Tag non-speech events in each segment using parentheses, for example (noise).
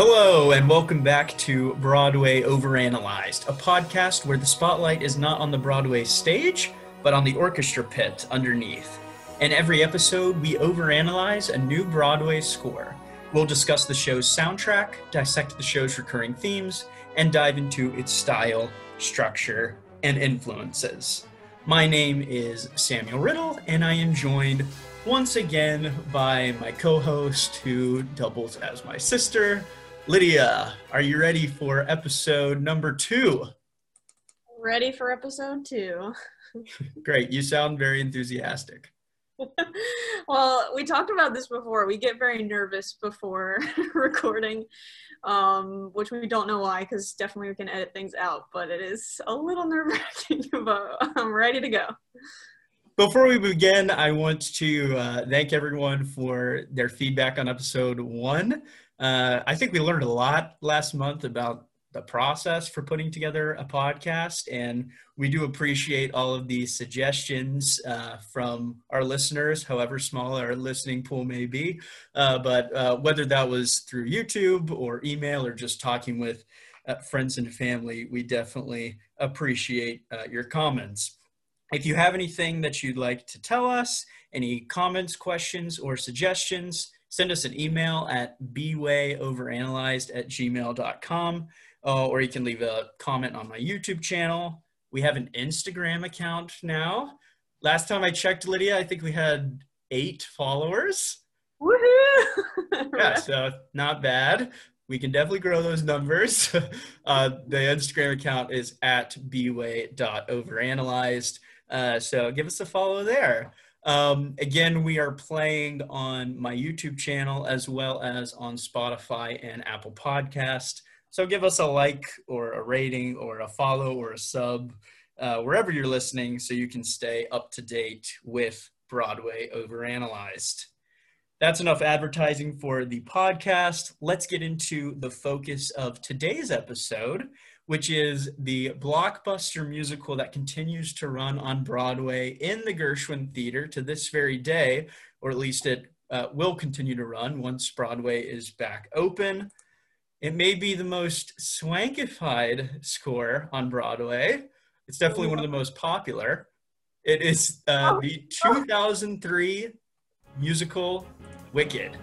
Hello, and welcome back to Broadway Overanalyzed, a podcast where the spotlight is not on the Broadway stage, but on the orchestra pit underneath. In every episode, we overanalyze a new Broadway score. We'll discuss the show's soundtrack, dissect the show's recurring themes, and dive into its style, structure, and influences. My name is Samuel Riddle, and I am joined once again by my co host who doubles as my sister, Lydia. Are you ready for episode number two? Ready for episode two. (laughs) Great. You sound very enthusiastic. (laughs) well, we talked about this before. We get very nervous before (laughs) recording, um, which we don't know why, because definitely we can edit things out, but it is a little nerve wracking, but I'm ready to go. Before we begin, I want to uh, thank everyone for their feedback on episode one. Uh, I think we learned a lot last month about the process for putting together a podcast. And we do appreciate all of the suggestions uh, from our listeners, however small our listening pool may be. Uh, but uh, whether that was through YouTube or email or just talking with uh, friends and family, we definitely appreciate uh, your comments. If you have anything that you'd like to tell us, any comments, questions, or suggestions, send us an email at bwayoveranalyzed at gmail.com uh, or you can leave a comment on my YouTube channel. We have an Instagram account now. Last time I checked, Lydia, I think we had eight followers. Woohoo! (laughs) yeah, so not bad. We can definitely grow those numbers. (laughs) uh, the Instagram account is at bway.overanalyzed. Uh, so give us a follow there. Um, again, we are playing on my YouTube channel as well as on Spotify and Apple Podcast. So give us a like or a rating or a follow or a sub uh, wherever you're listening so you can stay up to date with Broadway Overanalyzed. That's enough advertising for the podcast. Let's get into the focus of today's episode, which is the blockbuster musical that continues to run on Broadway in the Gershwin Theater to this very day, or at least it uh, will continue to run once Broadway is back open. It may be the most swankified score on Broadway. It's definitely one of the most popular. It is uh, the 2003 musical Wicked.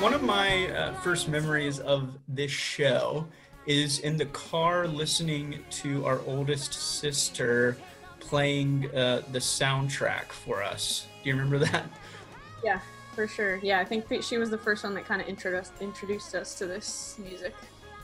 One of my uh, first memories of this show is in the car listening to our oldest sister playing uh, the soundtrack for us. Do you remember that? Yeah, for sure. Yeah, I think she was the first one that kind of introduced introduced us to this music.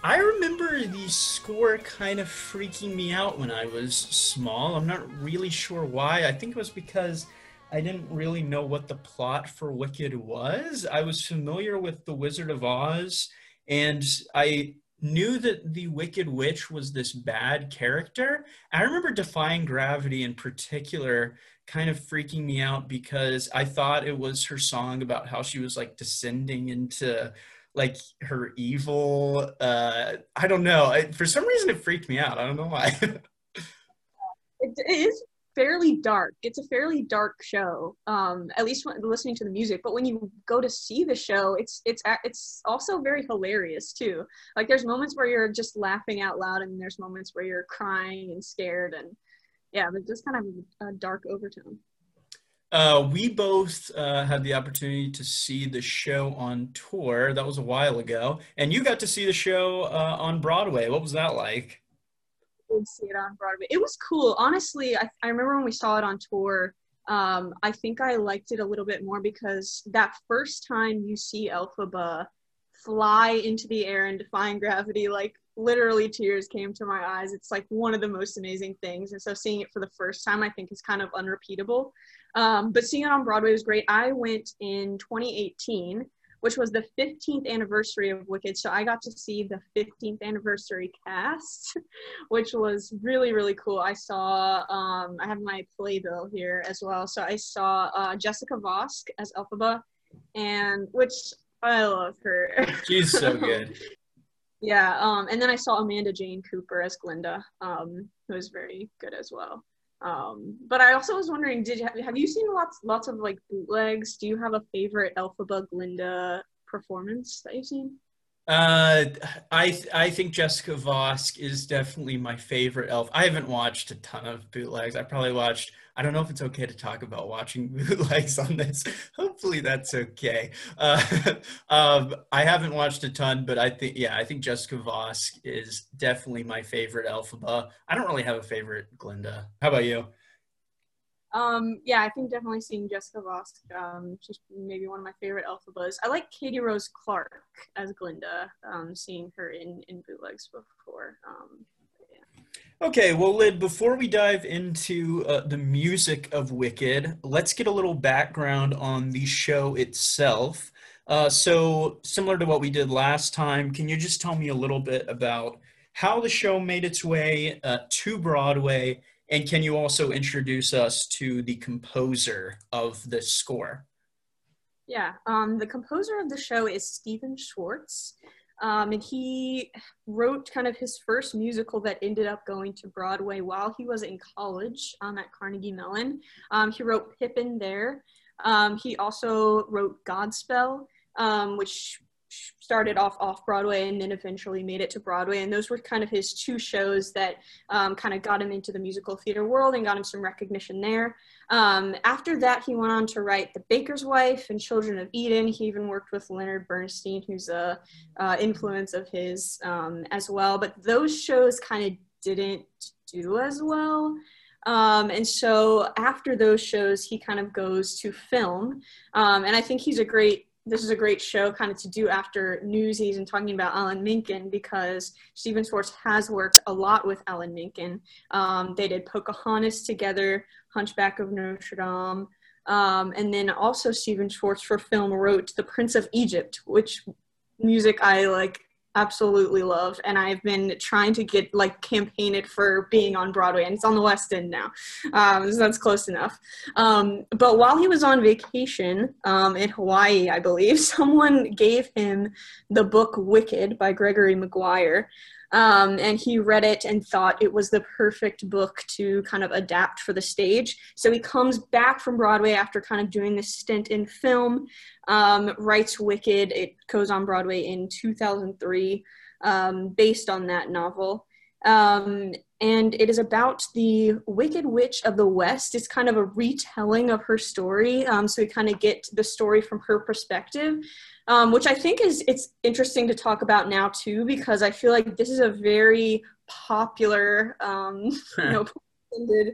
I remember the score kind of freaking me out when I was small. I'm not really sure why. I think it was because I didn't really know what the plot for Wicked was. I was familiar with The Wizard of Oz, and I knew that the Wicked Witch was this bad character. I remember Defying Gravity in particular kind of freaking me out because I thought it was her song about how she was like descending into like her evil uh I don't know. I, for some reason it freaked me out. I don't know why. (laughs) it is fairly dark. It's a fairly dark show, um, at least when listening to the music. But when you go to see the show, it's it's it's also very hilarious too. Like there's moments where you're just laughing out loud, and there's moments where you're crying and scared, and yeah, but just kind of a dark overtone. Uh, we both uh, had the opportunity to see the show on tour. That was a while ago, and you got to see the show uh, on Broadway. What was that like? See it on Broadway. It was cool. Honestly, I, I remember when we saw it on tour, um, I think I liked it a little bit more because that first time you see Elphaba fly into the air and defying gravity, like literally tears came to my eyes. It's like one of the most amazing things. And so seeing it for the first time, I think is kind of unrepeatable. Um, but seeing it on Broadway was great. I went in 2018 which was the 15th anniversary of Wicked. So I got to see the 15th anniversary cast, (laughs) which was really, really cool. I saw, um, I have my playbill here as well. So I saw uh, Jessica Vosk as Elphaba, and which I love her. (laughs) She's so good. yeah. Um, and then I saw Amanda Jane Cooper as Glinda, um, who was very good as well. Um, but I also was wondering, did you have, you seen lots lots of like bootlegs? Do you have a favorite Elphaba Glinda performance that you've seen? Uh, I th- I think Jessica Vosk is definitely my favorite elf. I haven't watched a ton of bootlegs. I probably watched. I don't know if it's okay to talk about watching (laughs) bootlegs on this. Hopefully that's okay. Uh, (laughs) um, I haven't watched a ton, but I think yeah, I think Jessica Vosk is definitely my favorite Elphaba. I don't really have a favorite Glinda. How about you? Um, yeah, I think definitely seeing Jessica Vosk. Um, she's maybe one of my favorite Elphabas. I like Katie Rose Clark as Glinda. Um, seeing her in in bootlegs before. Um. Okay, well, Lid, before we dive into uh, the music of Wicked, let's get a little background on the show itself. Uh, so, similar to what we did last time, can you just tell me a little bit about how the show made its way uh, to Broadway and can you also introduce us to the composer of the score? Yeah, um, the composer of the show is Stephen Schwartz. Um, and he wrote kind of his first musical that ended up going to Broadway while he was in college um, at Carnegie Mellon. Um, he wrote Pippin there. Um, he also wrote Godspell, um, which started off off Broadway and then eventually made it to Broadway. And those were kind of his two shows that um, kind of got him into the musical theater world and got him some recognition there. Um, after that, he went on to write The Baker's Wife and Children of Eden. He even worked with Leonard Bernstein, who's a uh, influence of his um, as well. But those shows kind of didn't do as well. Um, and so after those shows, he kind of goes to film. Um, and I think he's a great this is a great show kind of to do after Newsies and talking about Alan Menken because Stephen Schwartz has worked a lot with Alan Menken. Um, they did Pocahontas together, Hunchback of Notre Dame, um, and then also Stephen Schwartz for film wrote The Prince of Egypt, which music I like absolutely love and i've been trying to get like campaign it for being on broadway and it's on the west end now um, so that's close enough. Um, but while he was on vacation um, in hawaii i believe (laughs) someone gave him the book wicked by gregory maguire um, and he read it and thought it was the perfect book to kind of adapt for the stage. So he comes back from Broadway after kind of doing this stint in film, um, writes Wicked. It goes on Broadway in 2003, um, based on that novel. Um, and it is about the Wicked Witch of the West. It's kind of a retelling of her story. Um, so we kind of get the story from her perspective um, which I think is it's interesting to talk about now too because I feel like this is a very popular, um, (laughs) you know, (laughs)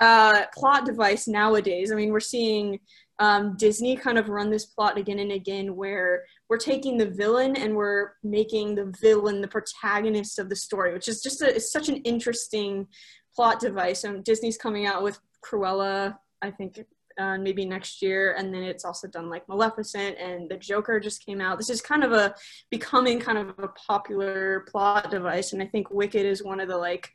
uh, plot device nowadays. I mean, we're seeing um, Disney kind of run this plot again and again where we're taking the villain and we're making the villain the protagonist of the story, which is just a, it's such an interesting plot device. And Disney's coming out with Cruella, I think uh, maybe next year. And then it's also done like Maleficent and the Joker just came out. This is kind of a becoming kind of a popular plot device. And I think Wicked is one of the like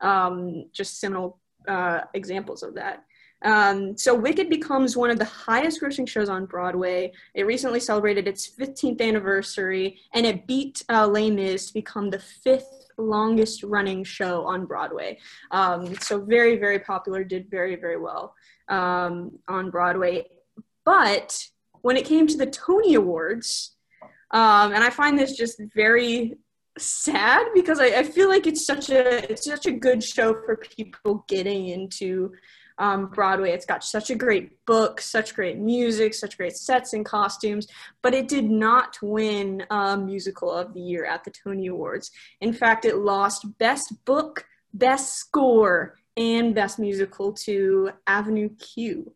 um, just seminal uh, examples of that. Um, so Wicked becomes one of the highest grossing shows on Broadway. It recently celebrated its 15th anniversary and it beat uh, Les Mis to become the fifth longest running show on Broadway. Um, so very, very popular, did very, very well um, on Broadway. But when it came to the Tony Awards, um, and I find this just very sad because I, I, feel like it's such a it's such a good show for people getting into um, Broadway. It's got such a great book, such great music, such great sets and costumes, but it did not win Musical of the Year at the Tony Awards. In fact, it lost Best Book, Best Score, and Best Musical to Avenue Q,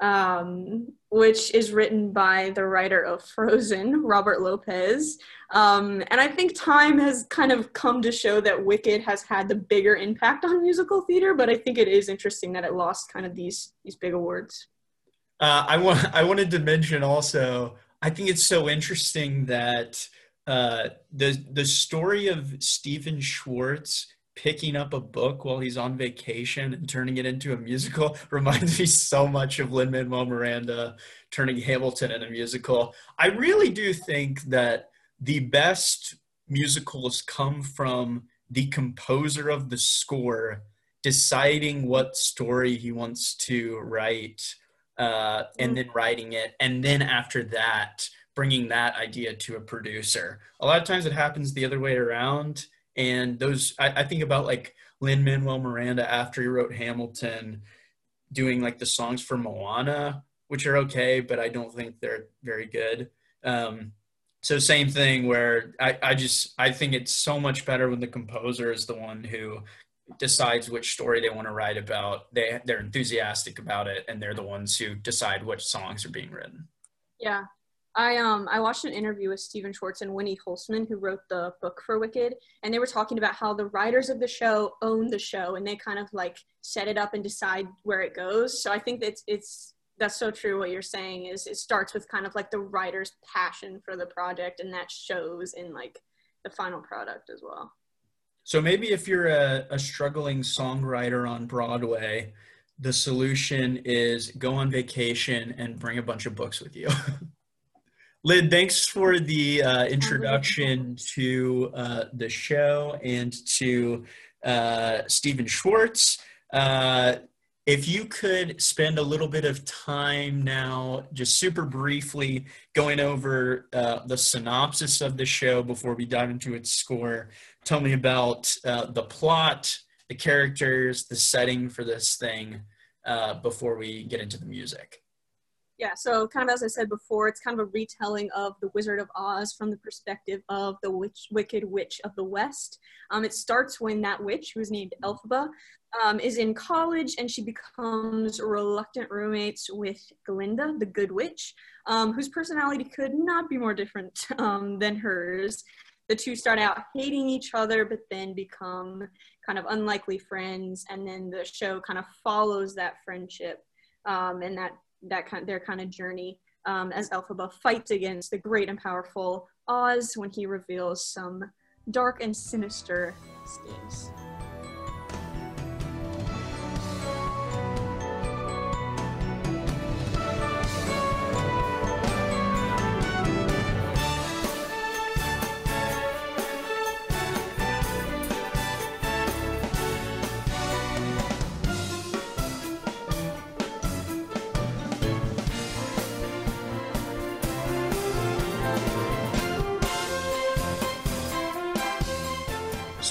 um, which is written by the writer of Frozen, Robert Lopez. Um, and I think time has kind of come to show that Wicked has had the bigger impact on musical theater, but I think it is interesting that it lost kind of these these big awards. Uh, I want (laughs) I wanted to mention also. I think it's so interesting that uh, the the story of Stephen Schwartz picking up a book while he's on vacation and turning it into a musical (laughs) reminds me so much of Lin Manuel Miranda turning Hamilton into a musical. I really do think that the best musicals come from the composer of the score deciding what story he wants to write uh, and mm. then writing it and then after that bringing that idea to a producer a lot of times it happens the other way around and those I, I think about like lin manuel miranda after he wrote hamilton doing like the songs for moana which are okay but i don't think they're very good. Um, so same thing where I, I just i think it's so much better when the composer is the one who decides which story they want to write about. They they're enthusiastic about it and they're the ones who decide which songs are being written. Yeah I um I watched an interview with Stephen Schwartz and Winnie Holzman, who wrote the book for Wicked, and they were talking about how the writers of the show own the show and they kind of like set it up and decide where it goes. So I think it's it's that's so true what you're saying is it starts with kind of like the writer's passion for the project and that shows in like the final product as well so maybe if you're a, a struggling songwriter on broadway the solution is go on vacation and bring a bunch of books with you (laughs) Lid, thanks for the uh, introduction to uh, the show and to uh, Stephen Schwartz. Uh, if you could spend a little bit of time now, just super briefly, going over uh, the synopsis of the show before we dive into its score, tell me about uh, the plot, the characters, the setting for this thing uh, before we get into the music. Yeah, so kind of as I said before, it's kind of a retelling of The Wizard of Oz from the perspective of the witch, Wicked Witch of the West. Um, it starts when that witch, who is named Elphaba, um, is in college and she becomes reluctant roommates with Glinda, the Good Witch, um, whose personality could not be more different (laughs) um, than hers. The two start out hating each other, but then become kind of unlikely friends, and then the show kind of follows that friendship um, and that that kind their kind of journey um, as Elphaba fights against the great and powerful Oz when he reveals some dark and sinister schemes.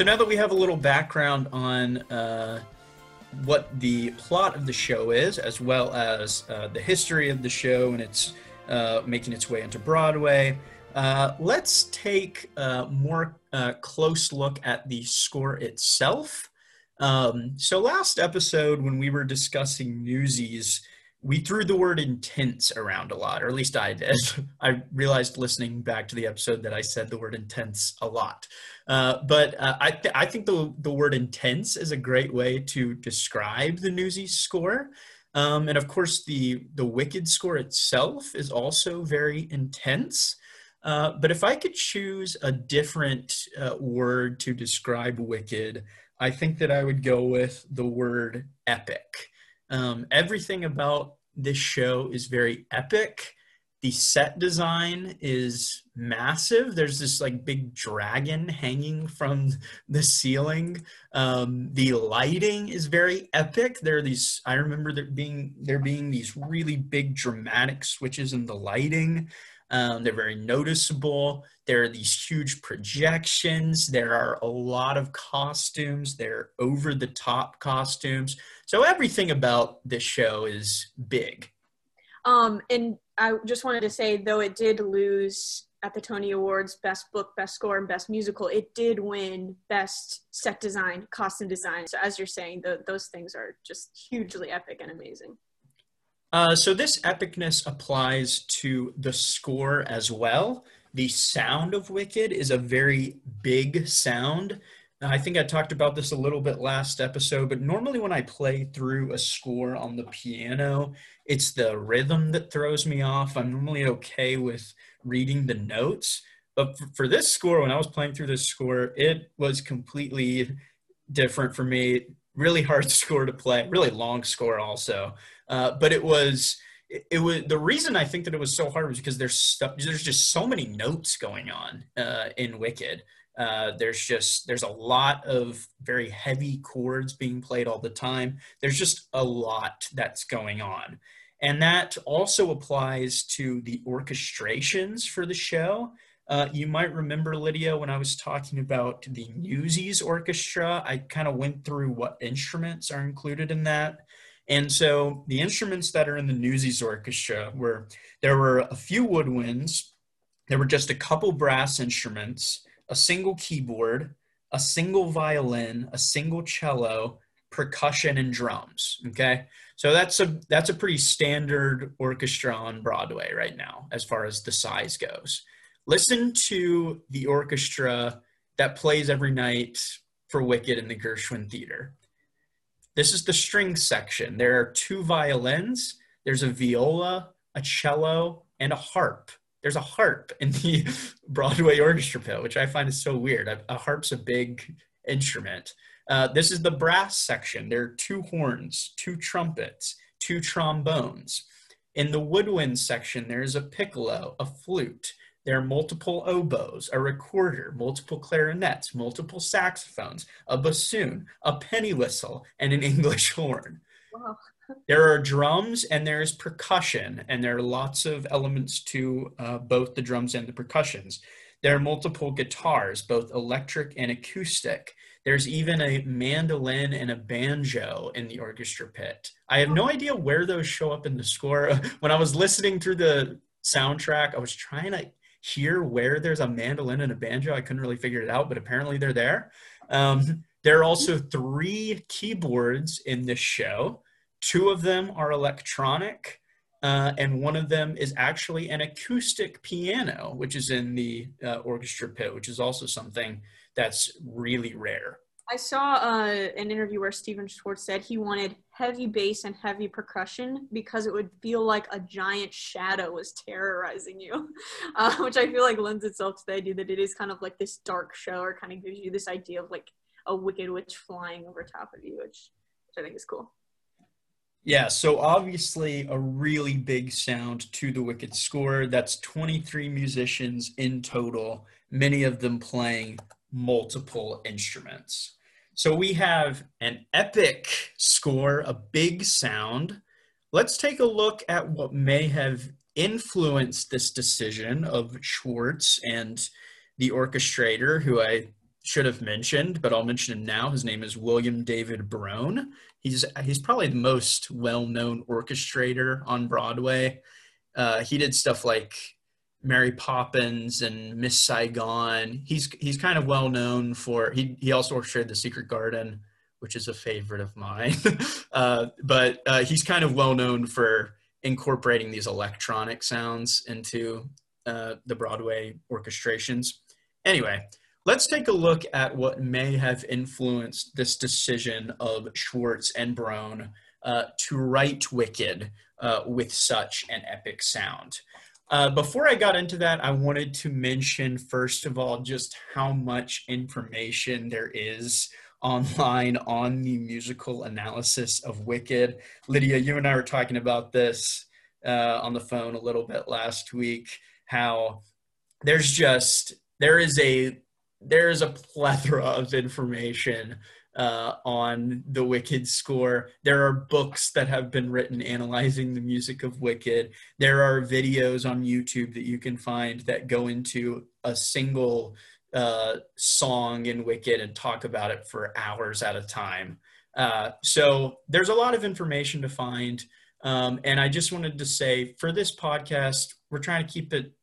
So now that we have a little background on uh, what the plot of the show is, as well as uh, the history of the show and its uh, making its way into Broadway, uh, let's take a more uh, close look at the score itself. Um, so last episode, when we were discussing Newsies, we threw the word intense around a lot, or at least I did. (laughs) I realized listening back to the episode that I said the word intense a lot. Uh, but uh, I, th- I think the, the word intense is a great way to describe the Newsies score. Um, and of course, the, the Wicked score itself is also very intense. Uh, but if I could choose a different uh, word to describe Wicked, I think that I would go with the word epic. Um, everything about this show is very epic. The set design is massive. There's this like big dragon hanging from (laughs) the ceiling. Um, the lighting is very epic. There are these. I remember there being there being these really big dramatic switches in the lighting. Um, they're very noticeable. There are these huge projections. There are a lot of costumes. They're over the top costumes. So everything about this show is big. Um, and I just wanted to say, though it did lose at the Tony Awards, Best Book, Best Score, and Best Musical, it did win Best Set Design, Costume Design. So as you're saying, the, those things are just hugely epic and amazing. Uh, so this epicness applies to the score as well. The sound of Wicked is a very big sound. I think I talked about this a little bit last episode, but normally when I play through a score on the piano, it's the rhythm that throws me off. I'm normally okay with reading the notes. But for this score, when I was playing through this score, it was completely different for me. Really hard (laughs) score to play, really long score also. Uh, but it was it, was the reason I think that it was so hard was because there's stuff there's just so many notes going on uh, in Wicked. Uh, there's just there's a lot of very heavy chords being played all the time. There's just a lot that's going on, and that also applies to the orchestrations for the show. Uh, you might remember, Lydia, when I was talking about the Newsies Orchestra, I kind of went through what instruments are included in that. And so the instruments that are in the Newsies Orchestra were there were a few woodwinds, there were just a couple brass instruments, a single keyboard, a single violin, a single cello, percussion, and drums. Okay. So that's a that's a pretty standard orchestra on Broadway right now, as far as the size goes listen to the orchestra that plays every night for Wicked in the Gershwin Theater. This is the string section. There are two violins, there's a viola, a cello, and a harp. There's a harp in the (laughs) Broadway orchestra pit, which I find is so weird. A, a harp's a big instrument. Uh, this is the brass section. There are two horns, two trumpets, two trombones. In the woodwind section, there's a piccolo, a flute, there are multiple oboes, a recorder, multiple clarinets, multiple saxophones, a bassoon, a penny whistle, and an (laughs) English horn. Wow. There are drums and there's percussion, and there are lots of elements to uh, both the drums and the percussions. There are multiple guitars, both electric and acoustic. There's even a mandolin and a banjo in the orchestra pit. I have no idea where those show up in the score. (laughs) when I was listening through the soundtrack, I was trying to hear where there's a mandolin and a banjo. I couldn't really figure it out, but apparently they're there. Um, there are also three keyboards in this show. Two of them are electronic, uh, and one of them is actually an acoustic piano, which is in the uh, orchestra pit, which is also something that's really rare. I saw uh, an interview where Stephen Schwartz said he wanted heavy bass and heavy percussion because it would feel like a giant shadow was terrorizing you, (laughs) uh, which I feel like lends itself to the idea that it is kind of like this dark show or kind of gives you this idea of like a wicked witch flying over top of you, which, which I think is cool. Yeah, so obviously a really big sound to the Wicked score. That's 23 musicians in total, many of them playing multiple instruments. So we have an epic score, a big sound. Let's take a look at what may have influenced this decision of Schwartz and the orchestrator, who I should have mentioned, but I'll mention him now. His name is William David Brohn. He's he's probably the most well-known orchestrator on Broadway. Uh, he did stuff like Mary Poppins and Miss Saigon. He's he's kind of well known for he he also orchestrated The Secret Garden, which is a favorite of mine. (laughs) uh, but uh, he's kind of well known for incorporating these electronic sounds into uh, the Broadway orchestrations. Anyway, let's take a look at what may have influenced this decision of Schwartz and Brohn uh, to write Wicked uh, with such an epic sound. Uh, before I got into that, I wanted to mention, first of all, just how much information there is online on the musical analysis of Wicked. Lydia, you and I were talking about this uh, on the phone a little bit last week, how there's just, there is a, there is a plethora of information uh, on the Wicked score. There are books that have been written analyzing the music of Wicked. There are videos on YouTube that you can find that go into a single uh, song in Wicked and talk about it for hours at a time. Uh, so there's a lot of information to find. Um, and I just wanted to say for this podcast, we're trying to keep it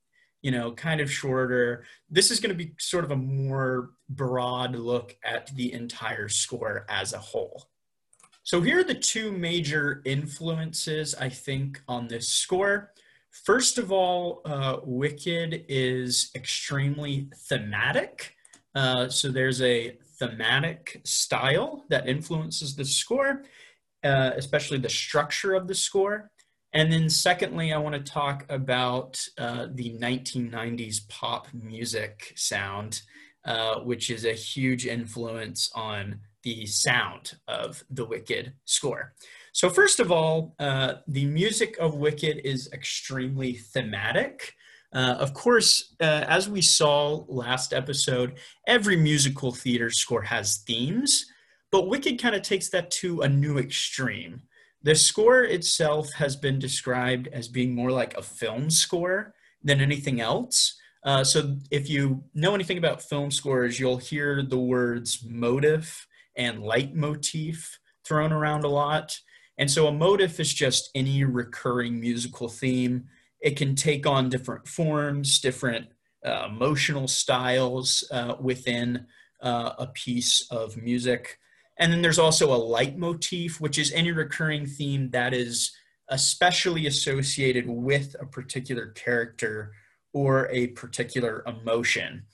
you know, kind of shorter. This is going to be sort of a more broad look at the entire score as a whole. So here are the two major influences, I think, on this score. First of all, uh, Wicked is extremely thematic. Uh, so there's a thematic style that influences the score, uh, especially the structure of the score. And then secondly, I want to talk about uh, the 1990s pop music sound, uh, which is a huge influence on the sound of the Wicked score. So, first of all, uh, the music of Wicked is extremely thematic. Uh, of course, uh, as we saw last episode, every musical theater score has themes, but Wicked kind of takes that to a new extreme. The score itself has been described as being more like a film score than anything else. Uh, so, if you know anything about film scores, you'll hear the words motive and leitmotif thrown around a lot. And so, a motive is just any recurring musical theme it can take on different forms, different uh, emotional styles uh, within uh, a piece of music. And then there's also a leitmotif, which is any recurring theme that is especially associated with a particular character or a particular emotion.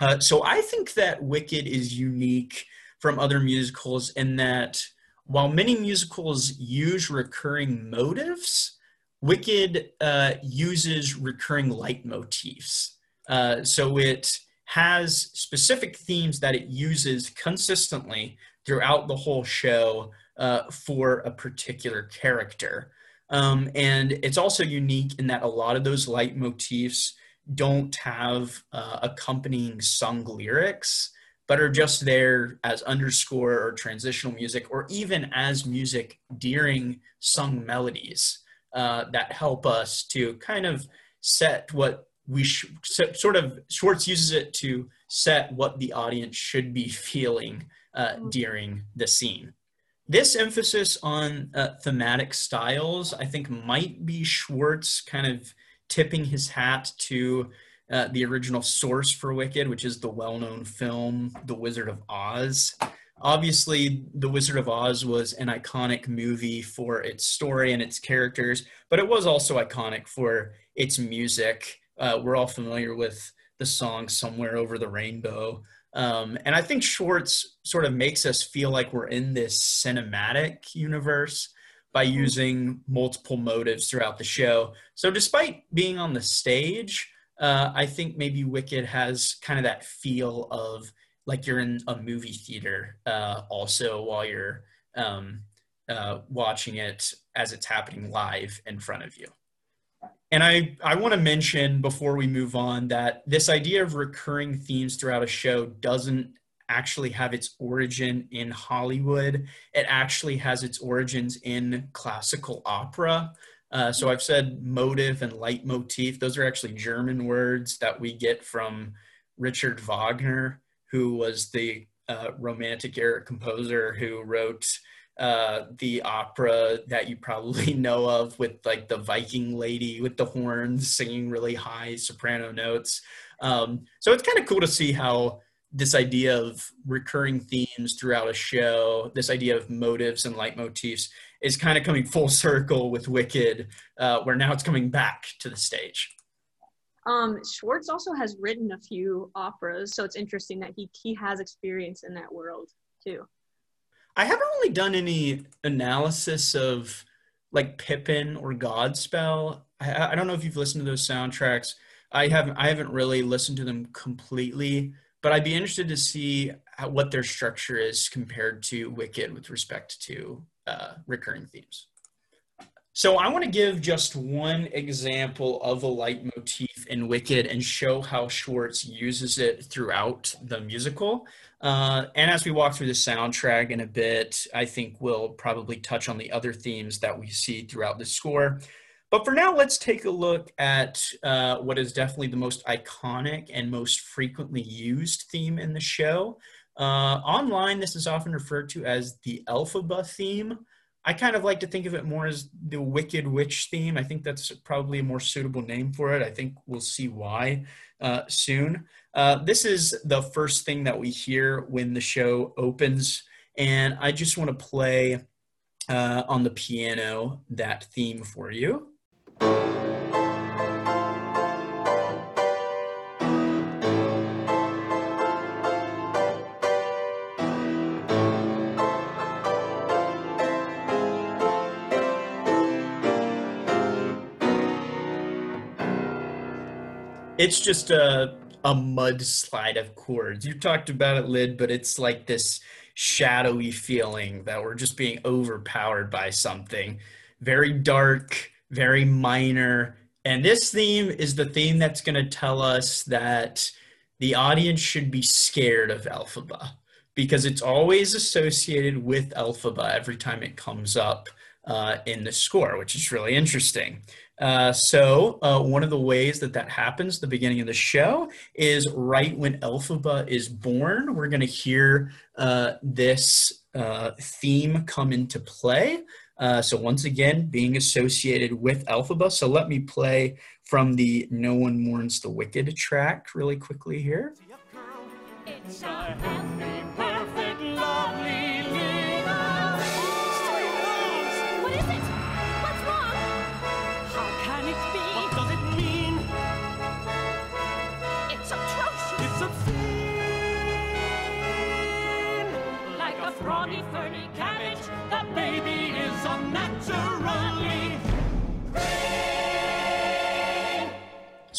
Uh, so I think that Wicked is unique from other musicals in that while many musicals use recurring motives, Wicked uh, uses recurring leitmotifs. Uh, so it has specific themes that it uses consistently throughout the whole show uh, for a particular character. Um, and it's also unique in that a lot of those leitmotifs don't have uh, accompanying sung lyrics, but are just there as underscore or transitional music, or even as music during sung melodies uh, that help us to kind of set what we sh- sort of Schwartz uses it to set what the audience should be feeling uh, mm-hmm. during the scene. This emphasis on uh, thematic styles, I think, might be Schwartz kind of tipping his hat to uh, the original source for Wicked, which is the well known film The Wizard of Oz obviously the wizard of oz was an iconic movie for its story and its characters but it was also iconic for its music uh, we're all familiar with the song somewhere over the rainbow um, and i think schwartz sort of makes us feel like we're in this cinematic universe by mm-hmm. using multiple motives throughout the show so despite being on the stage uh, i think maybe wicked has kind of that feel of like you're in a movie theater uh, also while you're um, uh, watching it as it's happening live in front of you. And I, I want to mention before we move on that this idea of recurring themes throughout a show doesn't actually have its origin in Hollywood. It actually has its origins in classical opera. Uh, so I've said motive and leitmotif. Those are actually German words that we get from Richard Wagner who was the uh, Romantic era composer who wrote uh, the opera that you probably (laughs) know of with like the Viking lady with the horns singing really high soprano notes. Um, so it's kind of cool to see how this idea of recurring themes throughout a show, this idea of motives and leitmotifs, is kind of coming full (laughs) circle with Wicked, uh, where now it's coming back to the stage. Um, Schwartz also has written a few operas, so it's interesting that he he has experience in that world too. I haven't really done any analysis of like Pippin or Godspell. I, I don't know if you've listened to those soundtracks. I haven't. I haven't really listened to them completely, but I'd be interested to see how, what their structure is compared to Wicked with respect to uh, recurring themes. So I want to give just one example of a leitmotif in Wicked and show how Schwartz uses it throughout the musical. Uh, and as we walk through the soundtrack in a bit, I think we'll probably touch on the other themes that we see throughout the score. But for now, let's take a look at uh, what is definitely the most iconic and most frequently used theme in the show. Uh, online, this is often referred to as the Elphaba theme. I kind of like to think of it more as the Wicked Witch theme. I think that's probably a more suitable name for it. I think we'll see why uh, soon. Uh, this is the first thing that we hear when the show opens, and I just want to play uh, on the piano that theme for you. It's just a a mudslide of chords. You talked about it, Lid, but it's like this shadowy feeling that we're just being overpowered by something. Very dark, very minor. And this theme is the theme that's going to tell us that the audience should be scared of Elphaba because it's always associated with Elphaba every time it comes up uh, in the score, which is really interesting. Uh, so uh, one of the ways that that happens the beginning of the show is right when Elphaba is born. We're going to hear uh, this uh, theme come into play. Uh, so once again, being associated with Elphaba. So let me play from the No One Mourns the Wicked track really quickly here.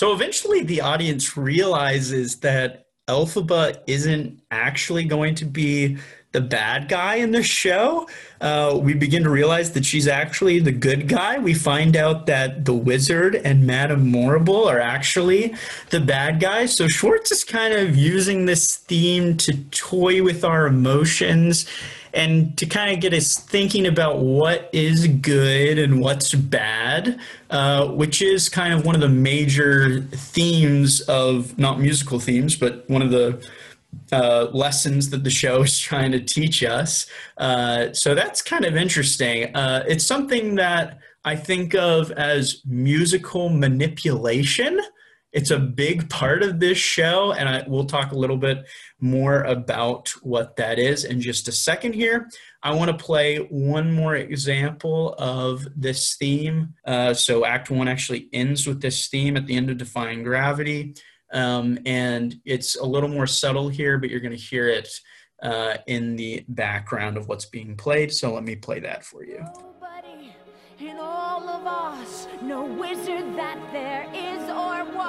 So eventually the audience realizes that Elphaba isn't actually going to be the bad guy in the show. Uh, we begin to realize that she's actually the good guy. We find out that the wizard and Madame Morrible are actually the bad guys. So Schwartz is kind of using this theme to toy with our emotions and to kind of get us thinking about what is good and what's bad, uh, which is kind of one of the major themes of not musical themes, but one of the uh, lessons that the show (laughs) is trying to teach us. Uh, so that's kind of interesting. Uh, it's something that I think of as musical manipulation. It's a big part of this show, and I, we'll talk a little bit more about what that is in just a second here. I want to play one more example of this theme. Uh, so, Act One actually ends with this theme at the end of Defying Gravity, um, and it's a little more subtle here, but you're going to hear it uh, in the background of what's being played. So, let me play that for you. In all of us, no wizard that there is or was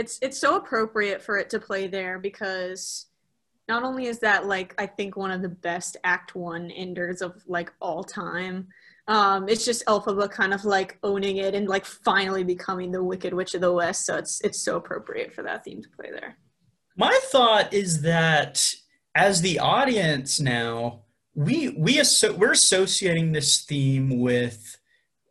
it's it's so appropriate for it to play there because not only is that like I think one of the best Act One enders of like all time. Um, it's just Elphaba kind of like owning it and like finally becoming the Wicked Witch of the West. So it's it's so appropriate for that theme to play there. My thought is that as the audience now, we we asso- we're associating this theme with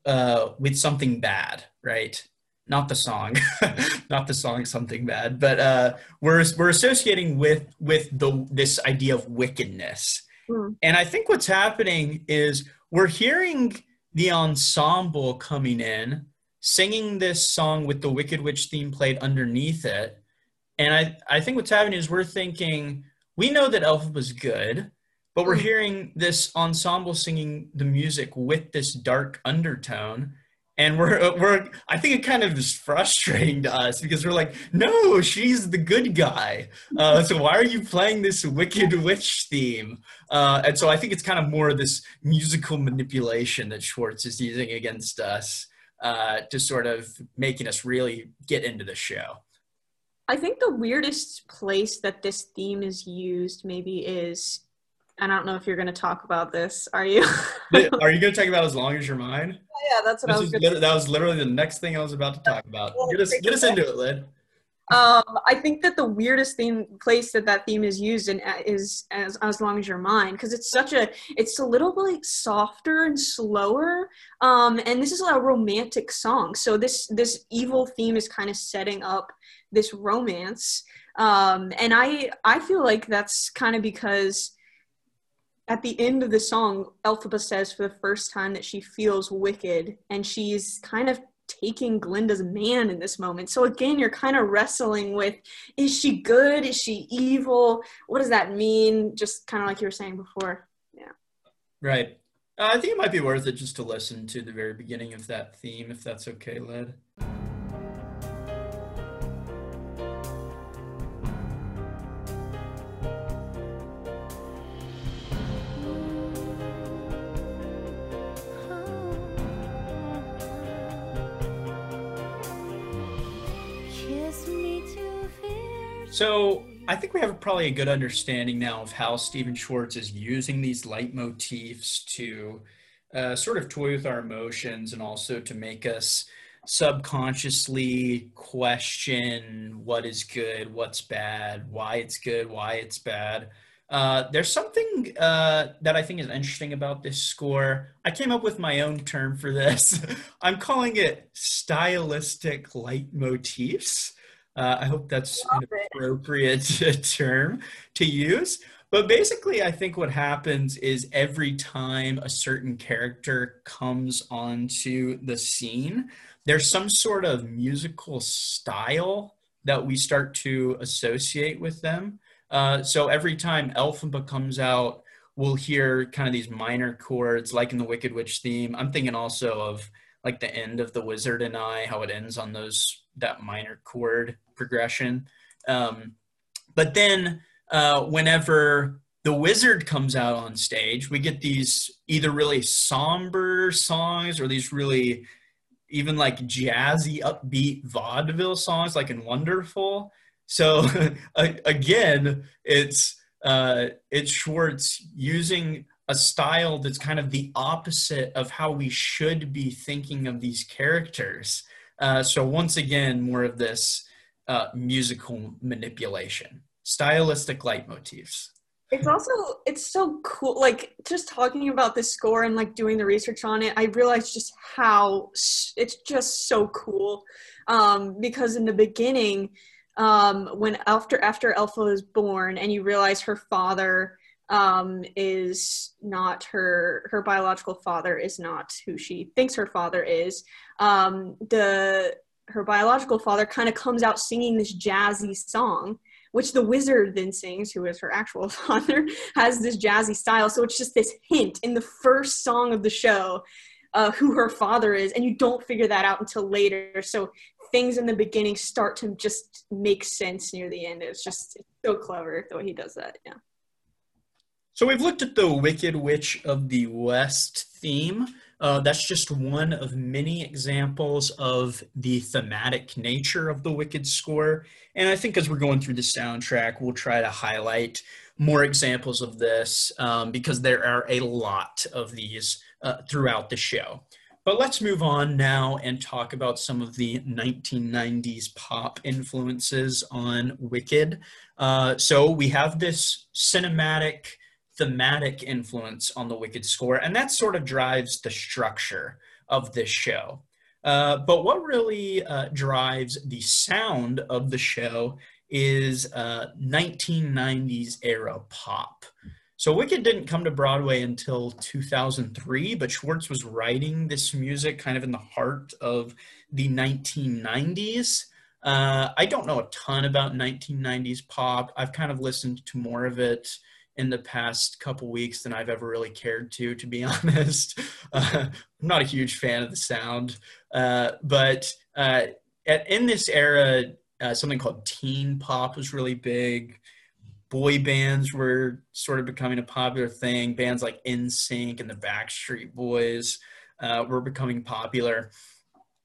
uh, with something bad, right? Not the song, (laughs) not the song something bad, but uh, we're we're associating with with the this idea of wickedness. Mm. And I think what's happening is we're hearing the ensemble coming in, singing this song with the Wicked Witch theme played underneath it. And I, I think what's happening is we're thinking, we know that Elf was good, but we're mm. hearing this ensemble singing the music with this dark undertone and we're we're I think it kind of is frustrating to us because we're like, no, she's the good guy. Uh, so why are you playing this Wicked Witch theme? Uh, and so I think it's kind of more of this musical manipulation that Schwartz is using against us uh, to sort of making us really get into the show. I think the weirdest place that this theme is used maybe is I don't know if you're going to talk about this. Are you? (laughs) are you going to talk about as long as you're mine? Yeah, that's what this I was. that was literally the next thing I was about to talk about. Get us, get us into it, Lynn. Um, I think that the weirdest theme place that that theme is used in uh, is as as long as you're mine because it's such a it's a little like softer and slower. Um, and this is a romantic song, so this this evil theme is kind of setting up this romance. Um, and I I feel like that's kind of because at the end of the song, Elphaba says for the first time that she feels wicked and she's kind of taking Glinda's man in this moment. So again, you're kind of wrestling with is she good? Is she evil? What does that mean? Just kind of like you were saying before. Yeah. Right. Uh, I think it might be worth it just to listen to the very beginning of that theme, if that's okay, Led. So I think we have probably a good understanding now of how Stephen Schwartz is using these leitmotifs to uh, sort of toy with our emotions and also to make us subconsciously question what is good, what's bad, why it's good, why it's bad. Uh, there's something uh, that I think is interesting about this score. I came up with my own term for this. (laughs) I'm calling it stylistic leitmotifs. Uh, I hope that's Love an appropriate (laughs) term to use. But basically, I think what happens is every time a certain character comes onto the scene, there's some sort of musical style that we start to associate with them. Uh, so every time Elphaba comes out, we'll hear kind of these minor chords, like in the Wicked Witch theme. I'm thinking also of like the end of the Wizard and I, how it ends on those that minor chord progression. Um, but then uh, whenever the wizard comes out on stage, we get these either really somber songs or these really even like jazzy, upbeat vaudeville songs, like in Wonderful. So (laughs) again, it's uh, it's Schwartz using a style that's kind of the opposite of how we should be thinking of these characters. Uh, so once again, more of this uh, musical manipulation, stylistic leitmotifs. It's also it's so cool. Like just talking about this score and like doing the research on it, I realized just how it's just so cool. Um, because in the beginning, um, when after after Elpha is born, and you realize her father um, is not her her biological father is not who she thinks her father is. Um, the her biological father kind of comes out singing this jazzy song, which the wizard then sings, who is her actual (laughs) father, has this jazzy style. So it's just this hint in the first song of the show uh, who her father is, and you don't figure that out until later. So things in the beginning start to just make sense near the end. It's just it's so clever the way he does that. Yeah. So we've looked at the Wicked Witch of the West theme. Uh, that's just one of many examples of the thematic nature of the Wicked score. And I think as we're going through the soundtrack, we'll try to highlight more examples of this um, because there are a lot of these uh, throughout the show. But let's move on now and talk about some of the 1990s pop influences on Wicked. Uh, so we have this cinematic thematic influence on the Wicked score, and that sort of drives the structure of this show. Uh, but what really uh, drives the sound of the show is uh, 1990s era pop. So Wicked didn't come to Broadway until 2003, but Schwartz was writing this music kind of in the heart of the 1990s. Uh, I don't know a ton about 1990s pop. I've kind of listened to more of it in the past couple weeks than I've ever really cared to, to be (laughs) honest. Uh, I'm not a huge fan of the sound, uh, but uh, at, in this era, uh, something called teen pop was really big. Boy bands were sort of becoming a popular thing. Bands like NSYNC and the Backstreet Boys uh, were becoming popular.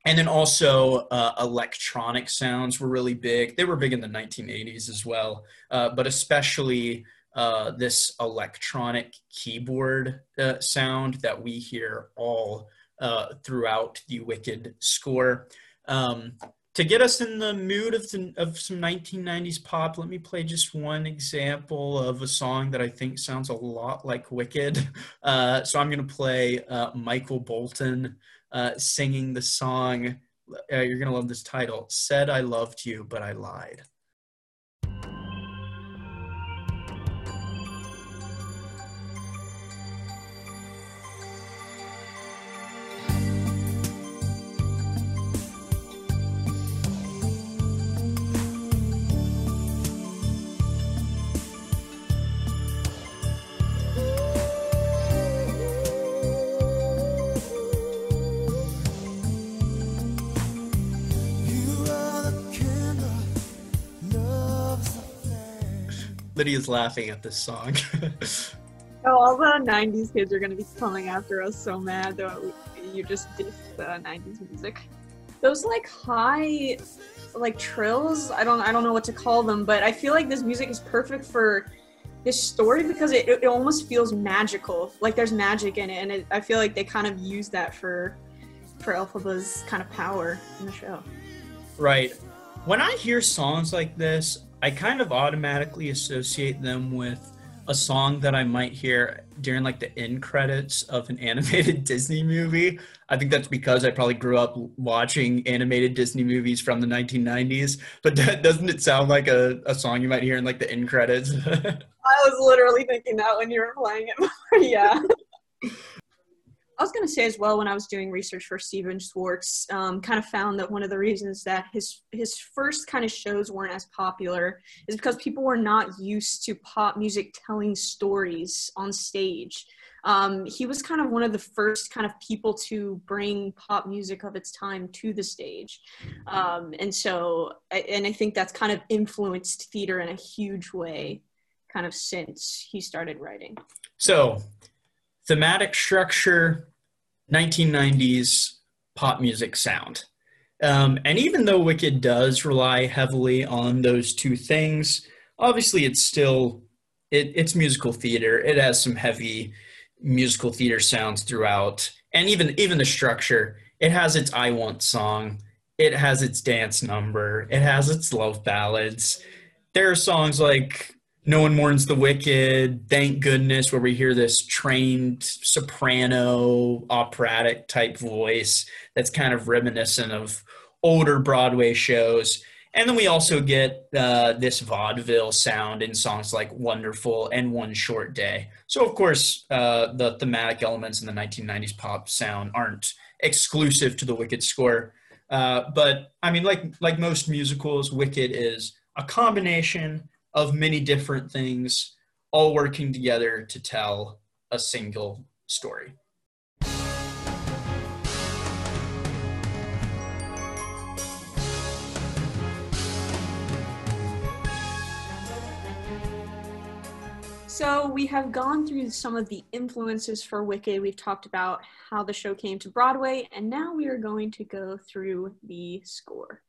And then also uh, electronic sounds were really big. They were big in the 1980s as well, but especially uh, this electronic keyboard uh, sound that we hear all uh, throughout the Wicked score. Um, to get us in the mood of, the, of some 1990s pop, let me play just one example of a song that I think sounds a lot like Wicked. (laughs) Uh, so I'm going to play uh, Michael Bolton uh, singing the song. you're going to love this title Said I Loved You, But I Lied. Lydia's laughing at this song. (laughs) oh, all the '90s kids are gonna be coming after us so mad that you just dissed the '90s music. Those like high, like trills. I don't. I don't know what to call them, but I feel like this music is perfect for this story because it, it almost feels magical. Like there's magic in it, and it, I feel like they kind of use that for for Elphaba's kind of power in the show. Right. When I hear songs like this, I kind of automatically associate them with a song that I might hear during like the end credits of an (laughs) animated Disney movie. I think that's because I probably grew up watching animated Disney movies from the 1990s. But (laughs) doesn't it sound like a, a song you might hear in like the end credits? (laughs) I was literally thinking that when you were playing it. yeah. I was going to say as well when I was doing research for Stephen Schwartz, um, kind of found that one of the reasons that his his first kind of shows weren't as popular is because people were not used to pop music telling stories on stage. Um, he was kind of one of the first kind of people to bring pop music of its time to the stage, um, and so and I think that's kind of influenced theater in a huge way, kind of since he started writing. So thematic structure, 1990s pop music sound. Um, and even though Wicked does rely heavily on those two things, obviously it's still it, it's musical theater. It has some heavy musical theater sounds throughout, and even even the structure. It has its "I Want" song. It has its dance number. It has its love ballads. There are songs like no One Mourns the Wicked, Thank Goodness, where we hear this trained soprano operatic type voice that's kind of reminiscent of older Broadway shows. And then we also get uh, this vaudeville sound in songs like Wonderful and One Short Day. So, of course, uh, the thematic elements in the 1990s pop sound aren't exclusive to the Wicked score. Uh, but I mean, like like most musicals, Wicked is a combination of many different things all working together to tell a single story. So we have gone through some of the influences for Wicked. We've talked about how the show came to Broadway, and now we are going to go through the score.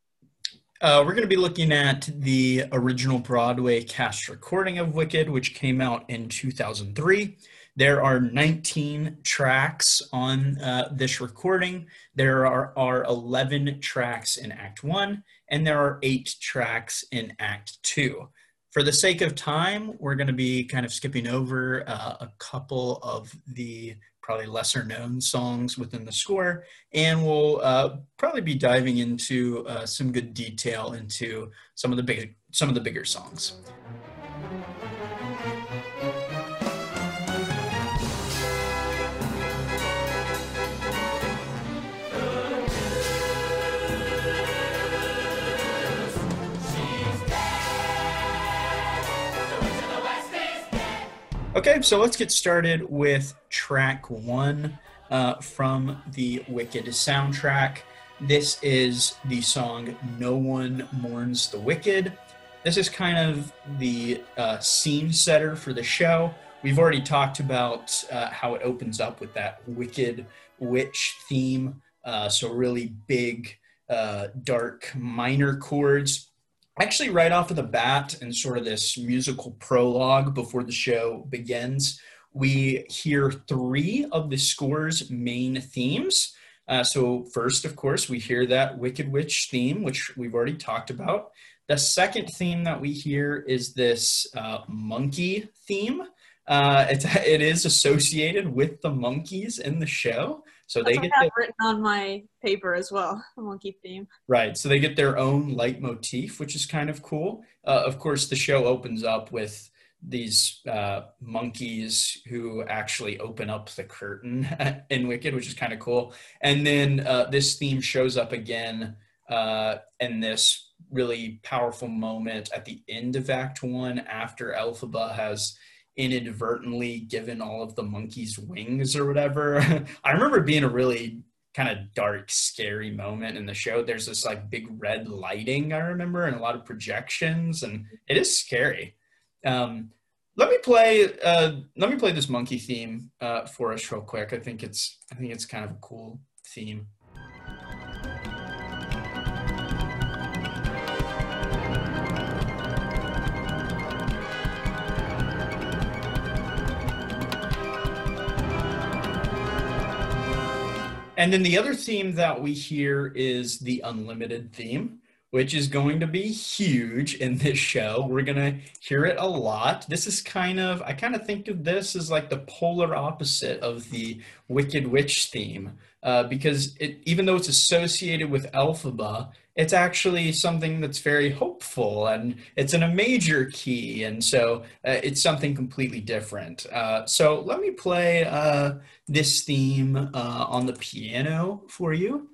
Uh, we're going to be looking at the original Broadway cast recording of Wicked, which came out in 2003. There are 19 tracks on uh, this recording. There are, are 11 tracks in Act 1, and there are eight tracks in Act 2. For the sake of time, we're going to be kind of skipping over uh, a couple of the probably lesser known songs within the score. And we'll uh, probably be diving into uh, some good detail into some of the big, some of the bigger songs. Okay, so let's get started with track one uh, from the Wicked soundtrack. This is the song No One Mourns the Wicked. This is kind of the uh, scene setter for the show. We've already talked about uh, how it opens up with that Wicked Witch theme. Uh, so, really big, uh, dark minor chords actually right off of the bat and sort of this musical prologue before the show begins we hear three of the score's main themes. Uh, so first of course we hear that wicked witch theme which we've already talked about. The second theme that we hear is this uh, monkey theme. Uh, it's, (laughs) it is associated with the monkeys in the show so That's they get their, written on my paper as well, (laughs) the monkey theme. Right. So they get their own leitmotif, which is kind of cool. Uh, of course, the show opens up with these uh, monkeys who actually open up the curtain (laughs) in Wicked, which is kind of cool. And then uh, this theme shows up again uh, in this really powerful moment at the end of Act One after Elphaba has inadvertently given all of the monkeys wings or whatever. (laughs) I remember being a really kind of dark, scary moment in the show. There's this like big red lighting I remember and a lot of projections, and it is scary. Um, let me play. Uh, let me play this monkey theme uh, for us real quick. I think it's. I think it's kind of a cool theme. And then the other theme that we hear is the unlimited theme, which is going to be huge in this show. We're going to hear it a lot. This is kind of, I kind of think of this as like the polar opposite of the Wicked Witch theme, uh, because it, even though it's associated with Elphaba, it's actually something that's very hopeful and it's in a major key. And so uh, it's something completely different. Uh, so let me play uh, this theme uh, on the piano for you.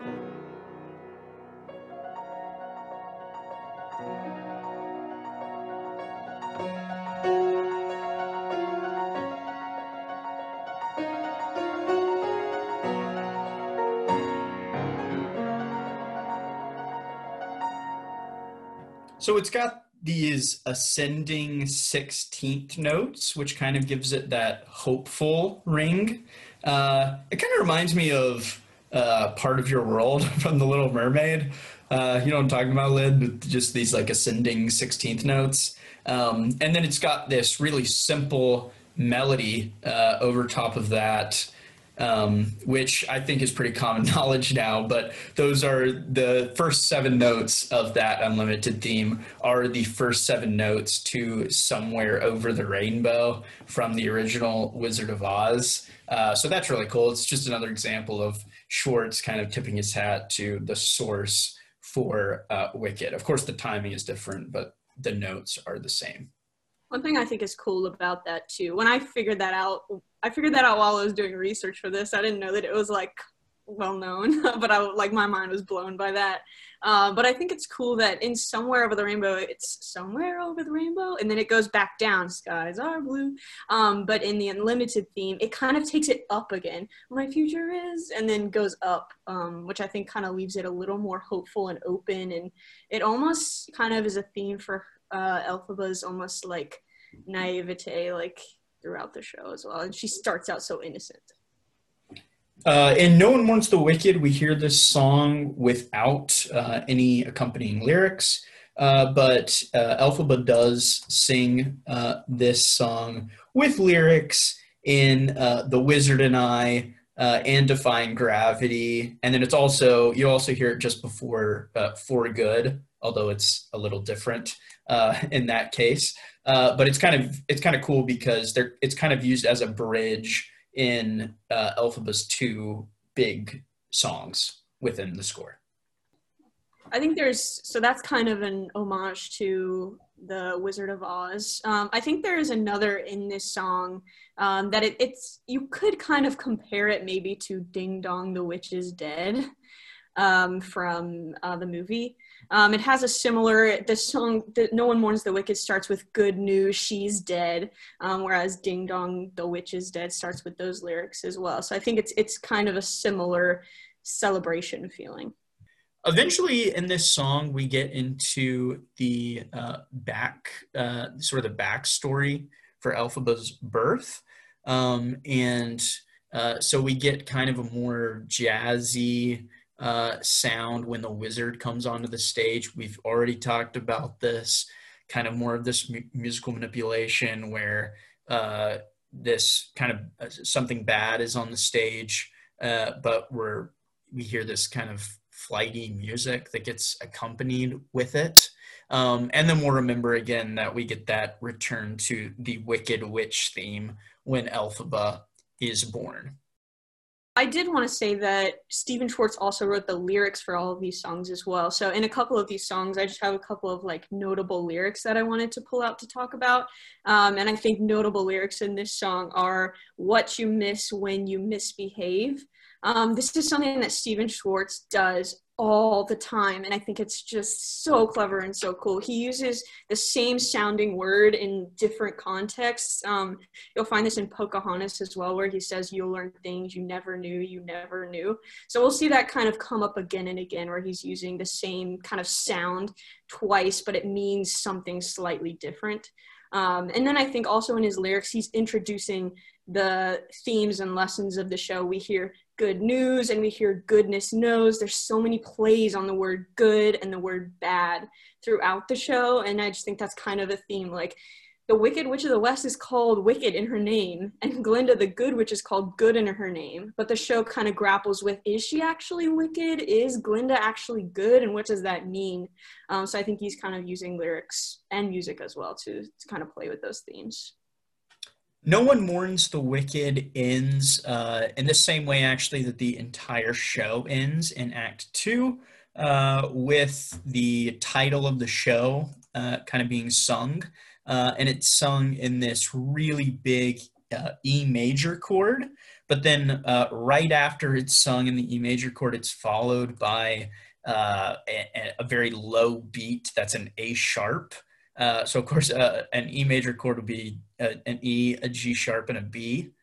So it's got these ascending 16th notes, which kind of gives it that hopeful ring. Uh, it kind of reminds me of uh, Part of Your World (laughs) from The Little Mermaid. Uh, you know what I'm talking about, Lid? Just these like ascending 16th notes. Um, and then it's got this really simple melody uh, over top of that um, which I think is pretty common (laughs) knowledge now. But those are the first seven notes of that unlimited theme are the first seven notes to "Somewhere Over the Rainbow" from the original Wizard of Oz. Uh, so that's really cool. It's just another example of Schwartz kind of tipping his hat to the source for uh, Wicked. Of course, the timing is different, but the notes are the same. One thing I think is cool about that too, when I figured that out, I figured that out while I was doing research for this. I didn't know that it was like well known, (laughs) but I like my mind was blown by that. Uh, but I think it's cool that in somewhere over the rainbow, it's somewhere over the rainbow, and then it goes back down. Skies are blue. Um, but in the unlimited theme, it kind of takes it up again. My future is, and then goes up, um, which I think kind of leaves it a little more hopeful and open, and it almost kind of is a theme for uh, Elphaba's almost like naivete, like throughout the show as well. And she starts out so innocent. Uh, in No One wants the Wicked, we hear this song without uh, any accompanying lyrics. Uh, but uh, Elphaba does sing uh, this song with lyrics in uh, The Wizard and I uh, and Defying Gravity. And then it's also, you also hear it just before For Good, although it's a little different (laughs) in that case. Uh, but it's kind of it's kind of cool because they're it's kind of used as a bridge in uh, Elphaba's two big songs within the score. I think there's so that's kind of an homage to the Wizard of Oz. Um, I think there is another in this song um, that it, it's you could kind of compare it maybe to Ding Dong the Witch is Dead um, from uh, the movie. Um, it has a similar, the song, No One Mourns the Wicked starts with Good News, She's Dead, um, whereas Ding Dong, the Witch is Dead starts with those lyrics as well. So I think it's, it's kind of a similar celebration feeling. Eventually, in this song, we get into the uh, back, uh, sort of the backstory for Elphaba's birth. Um, and uh, so we get kind of a more jazzy, uh, sound when the wizard comes onto the stage. We've already talked about this kind of more of this mu- musical manipulation where uh, this kind of uh, something bad is on the stage, uh, but we're we hear this kind of flighty music that gets accompanied with it. Um, and then we'll remember again that we get that return to the Wicked Witch theme when Elphaba is born. I did want to say that Stephen Schwartz also wrote the lyrics for all of these songs as well. So in a couple of these songs, I just have a couple of like notable lyrics that I wanted to pull out to talk about. Um, and I think notable lyrics in this song are "What you miss when you misbehave." Um, this is something that Stephen Schwartz does all the time and i think it's just so clever and so cool. He uses the same sounding word in different contexts. Um, you'll find this in pocahontas as well where he says you'll learn things you never knew you never knew. So we'll see that kind of come up again and again where he's using the same kind of sound twice but it means something slightly different. Um, and then I think also in his lyrics, he's introducing the themes and lessons of the show. We hear good news and we hear goodness knows. There's so many plays on the word good and the word bad throughout the show. And I just think that's kind of a theme. Like the Wicked Witch of the West is called Wicked in her name, and Glinda the Good Witch is called Good in her name. But the show kind of grapples with is she actually wicked? Is Glinda actually good? And what does that mean? Um, so I think he's kind of using lyrics and music as well to, to kind of play with those themes. No One Mourns the Wicked ends uh, in the same way, actually, that the entire show ends in Act Two, uh, with the title of the show uh, kind of being sung. Uh, and it's sung in this really big uh, E major chord. But then uh, right after it's sung in the E major chord, it's followed by a, a very low beat that's an A sharp. Uh, so of course, uh, an E major chord would be a, an E, a G sharp, and a B. (laughs)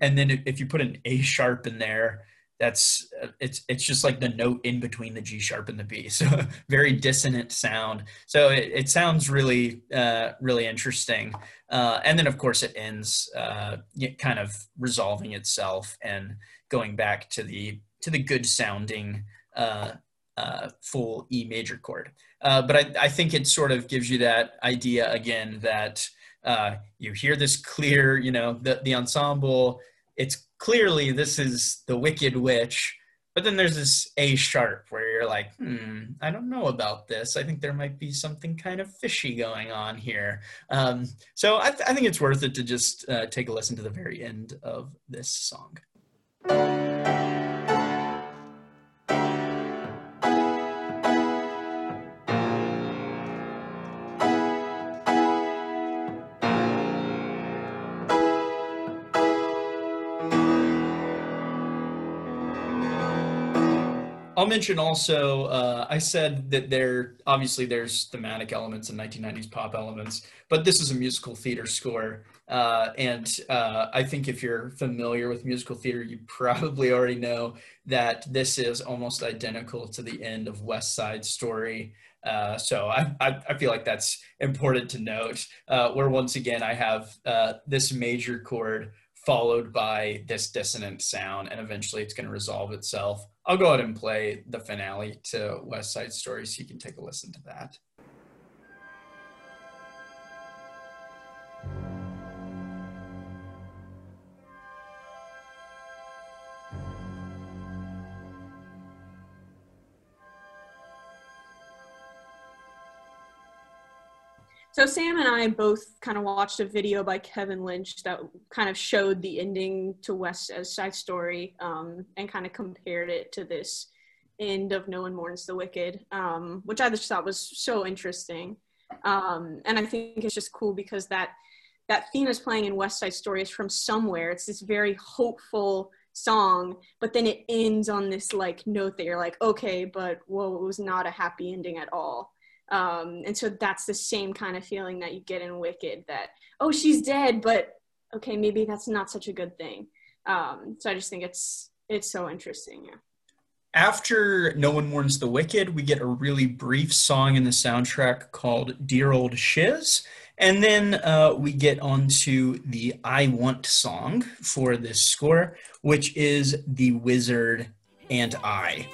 And then if, you put an A sharp in there, that's uh, it's it's just like the note in between the G sharp and the B. (laughs) So very dissonant sound. So it, it sounds really uh, really interesting. Uh, and then of course it ends uh, kind of resolving itself and going back to the to the good sounding uh, uh, full E major chord. Uh, but I, I, think it sort of gives you that idea again that uh, you hear this clear, you know, the, the ensemble, it's clearly this is the Wicked Witch, but then there's this A sharp where you're like, hmm, I don't know about this. I think there might be something kind of fishy going on here. Um, so I, th- I, think it's worth it to just uh, take a listen to the very end of this song. I'll mention also, uh, I said that there, obviously there's thematic elements and 1990s pop elements, but this is a musical theater score. Uh, and uh, I think if you're familiar with musical theater, you probably already know that this is almost identical to the end of West Side Story. Uh, so I, I, I, feel like that's important to note, uh, where once again I have uh, this major chord followed by this dissonant sound, and eventually it's going to resolve itself. I'll go ahead and play the finale to West Side Story so you can take a listen to that. So Sam and I both kind of watched a video by Kevin Lynch that kind of showed the ending to West Side Story um, and kind of compared it to this end of No One Mourns the Wicked, um, which I just thought was so interesting. Um, and I think it's just cool because that that theme is playing in West Side Story is from somewhere. It's this very hopeful song, but then it ends on this like note that you're like, okay, but whoa, it was not a happy ending at all. Um, and so that's the same kind of feeling that you get in Wicked that, oh, she's dead, but okay, maybe that's not such a good thing. Um, so I just think it's it's so interesting. Yeah. After No One Mourns the Wicked, we get a really brief song in the soundtrack called Dear Old Shiz. And then uh, we get onto the I Want song for this score, which is The Wizard and I.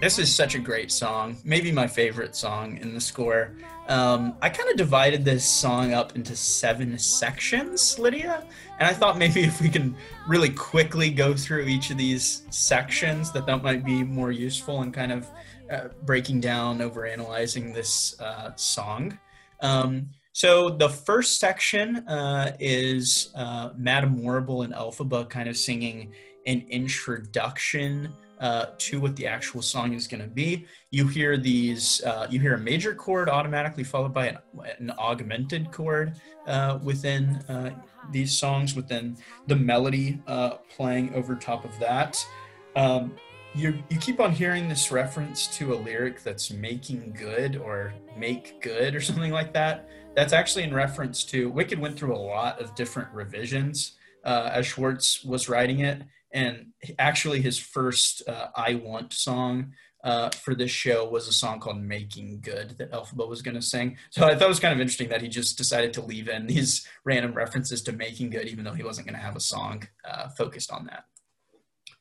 This is such a great song, maybe my favorite song in the score. Um, I kind of divided this song up into seven sections, Lydia, and I thought maybe if we can really quickly go through each of these sections, that that might be more useful in kind of uh, breaking down, over analyzing this uh, song. Um, so the first section uh, is uh, Madame Morrible and Elphaba kind of singing an introduction uh, to what the actual song is going to be. You hear these, uh, you hear a major chord automatically followed by an, an augmented chord uh, within uh, these songs, within the melody uh, playing over top of that. Um, you you keep on hearing this reference to a lyric that's making good or make good or something like that. That's actually in reference to Wicked went through a lot of different revisions uh, as Schwartz was writing it, and actually his first uh, "I Want" song uh, for this show was a song called "Making Good" that Elphaba was going to sing. So I thought it was kind of interesting that he just decided to leave in these (laughs) random references to "Making Good," even though he wasn't going to have a song uh, focused on that.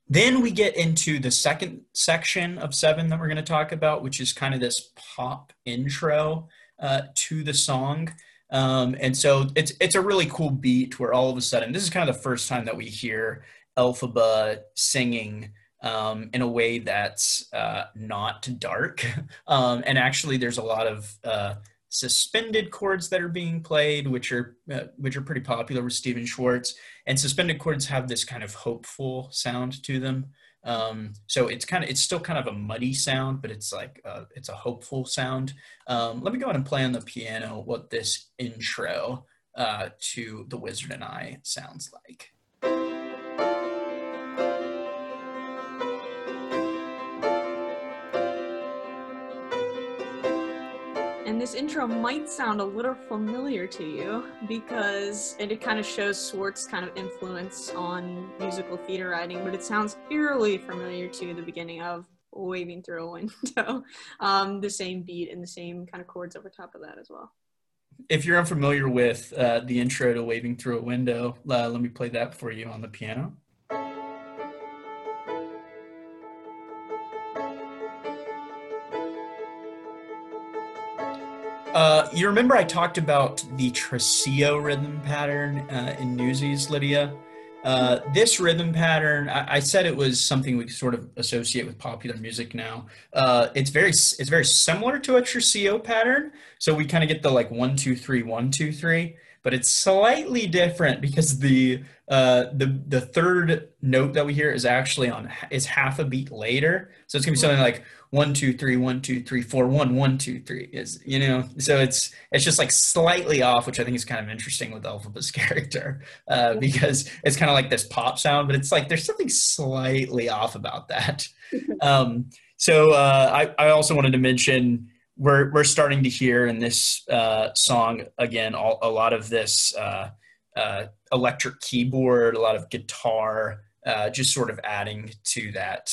Then we get into the second section of seven that we're going to talk about, which is kind of this pop intro uh, to the song. Um, and so it's it's a really cool beat where all of a sudden this is kind of the first time that we hear Elphaba singing um, in a way that's uh, not dark. (laughs) Um, and actually, there's a lot of uh, suspended chords that are being played, which are uh, which are pretty popular with Stephen Schwartz. And suspended chords have this kind of hopeful sound to them. Um, so it's kind of it's still kind of a muddy sound, but it's like uh, it's a hopeful sound. Um, let me go ahead and play on the piano what this intro uh, to The Wizard and I sounds like. And this intro might sound a little familiar to you because it, it kind of shows Schwartz's kind of influence on musical theater writing, but it sounds eerily familiar to the beginning of Waving Through a Window. (laughs) Um, the same beat and the same kind of chords over top of that as well. If you're unfamiliar with uh, the intro to Waving Through a Window, uh, let me play that for you on the piano. Uh, you remember I talked about the Tresillo rhythm pattern uh, in Newsies, Lydia? Uh, this rhythm pattern, I, I, said it was something we sort of associate with popular music now. Uh, it's very, it's very similar to a Tresillo pattern. So we kind of get the like one, two, three, one, two, three, but it's slightly different because the uh, the the third note that we hear is actually on is half a beat later. So it's gonna be something like one two three one two three four one one two three is you know so it's it's just like slightly off which i think is kind of interesting with Elphaba's character uh, because it's kind of like this pop sound but it's like there's something slightly off about that. (laughs) Um, so uh, I, I also wanted to mention we're we're starting to hear in this uh, song again all, a lot of this uh, uh, electric keyboard a lot of guitar uh, just sort of adding to that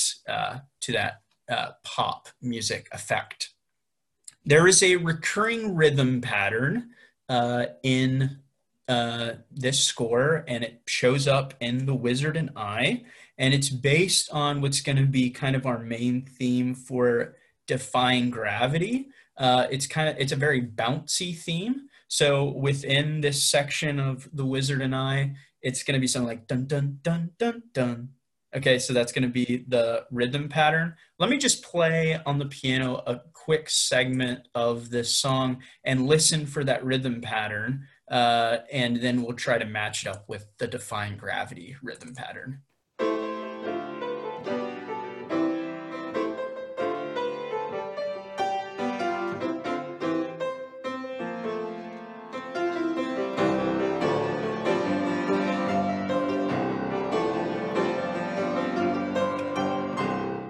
to that uh, pop music effect. There is a recurring rhythm pattern uh, in uh, this score, and it shows up in The Wizard and I, and it's based on what's going to be kind of our main theme for Defying Gravity. Uh, it's kind of it's a very bouncy theme. So within this section of The Wizard and I, it's going to be something like dun dun dun dun dun Okay, so that's going to be the rhythm pattern. Let me just play on the piano a quick segment of this song and listen for that rhythm pattern, uh, and then we'll try to match it up with the Defying Gravity rhythm pattern.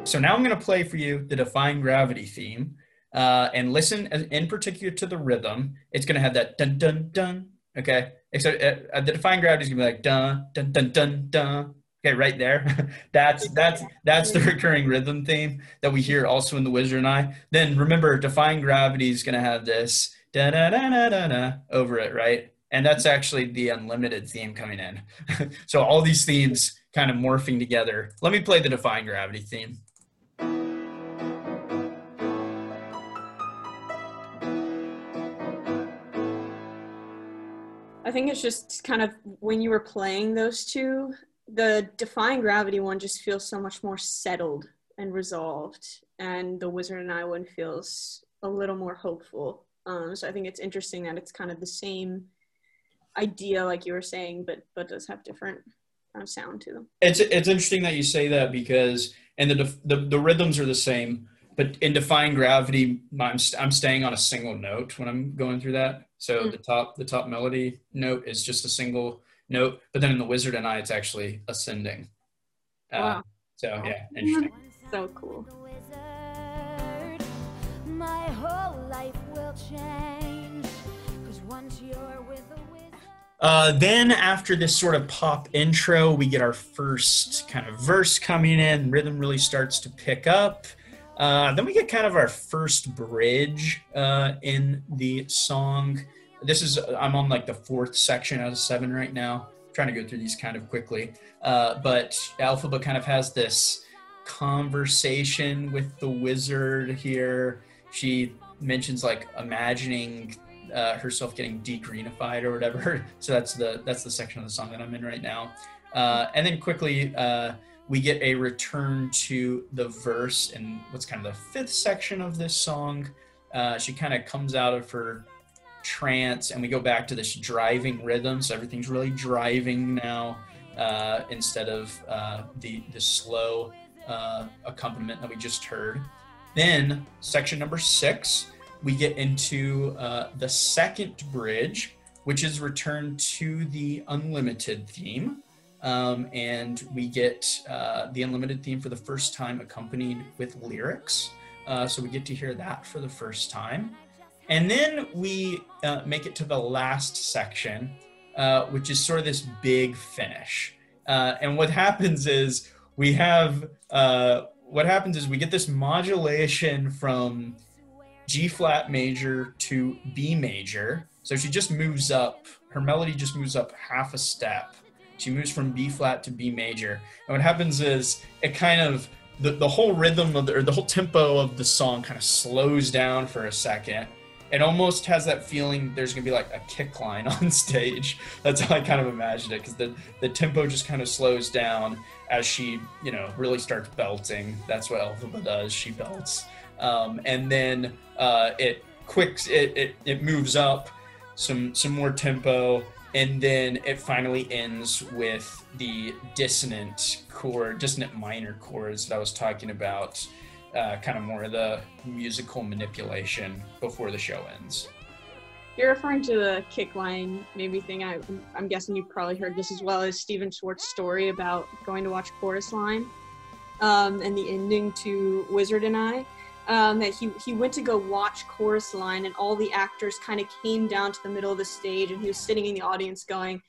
So now I'm going to play for you the Defying Gravity theme uh, and listen in particular to the rhythm. It's going to have that dun dun dun. Okay. So uh, the Defying Gravity is going to be like dun dun dun dun dun. Okay, right there. (laughs) that's that's that's the recurring rhythm theme that we hear also in The Wizard and I. Then remember, Defying Gravity is going to have this da da da da da da over it, right? And that's actually the unlimited theme coming in. (laughs) so all these themes kind of morphing together. Let me play the Defying Gravity theme. I think it's just kind of when you were playing those two, the Defying Gravity one just feels so much more settled and resolved, and the Wizard and I one feels a little more hopeful. Um, so I think it's interesting that it's kind of the same idea, like you were saying, but but does have different kind of sound to them. It's it's interesting that you say that because and the the, the rhythms are the same, but in Defying Gravity, I'm I'm staying on a single note when I'm going through that. So mm. the top the top melody note is just a single note, but then in the Wizard and I, it's actually ascending. Uh, wow. So yeah, interesting. So cool. My whole life will change. Cause once you're with. Uh, then after this sort of pop intro, we get our first kind of verse coming in. Rhythm really starts to pick up. Uh, then we get kind of our first bridge uh, in the song. This is I'm on like the fourth section out of seven right now. I'm trying to go through these kind of quickly, uh, but Elphaba kind of has this conversation with the wizard here. She mentions like imagining uh, herself getting degrenified or whatever. (laughs) So that's the that's the section of the song that I'm in right now. Uh, and then quickly, uh, we get a return to the verse in what's kind of the fifth section of this song. Uh, she kind of comes out of her trance, and we go back to this driving rhythm. So everything's really driving now uh, instead of uh, the the slow uh, accompaniment that we just heard. Then section number six, we get into uh, the second bridge, which is returned to the unlimited theme. Um, and we get uh, the unlimited theme for the first time accompanied with lyrics. Uh, so we get to hear that for the first time. And then we uh, make it to the last section, uh, which is sort of this big finish. Uh, and what happens is we have uh, what happens is we get this modulation from G flat major to B major. So she just moves up, her melody just moves up half a step. She moves from B flat to B major. And what happens is it kind of, the, the whole rhythm of the, or the whole tempo of the song kind of slows down for a second. It almost has that feeling there's gonna be like a kick line (laughs) on stage. That's how I kind of imagined it because the, the tempo just kind of slows down as she, you know, really starts belting. That's what Elphaba does. She belts. Um, and then uh, it quicks it, it it moves up some some more tempo and then it finally ends with the dissonant chord dissonant minor chords that i was talking about uh, kind of more of the musical manipulation before the show ends You're referring to the kick line maybe thing. I, I'm guessing you've probably heard this as well as Stephen Schwartz's story about going to watch Chorus Line um, and the ending to Wizard and I. Um, that he, he went to go watch Chorus Line and all the actors kind of came down to the middle of the stage and he was sitting in the audience going,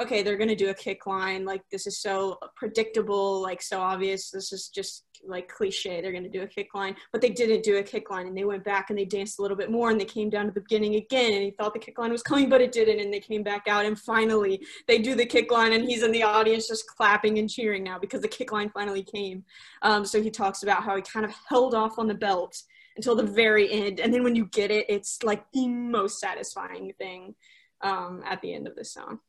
okay, they're going to do a kick line. Like, this is so predictable, like, so obvious. This is just like cliche. They're going to do a kick line. But they didn't do a kick line and they went back and they danced a little bit more and they came down to the beginning again and he thought the kick line was coming, but it didn't. And they came back out and finally they do the kick line and he's in the audience just clapping and cheering now because the kick line finally came. Um, so he talks about how he kind of held off on the belt until the very end. And then when you get it, it's like the most satisfying thing um, at the end of the song.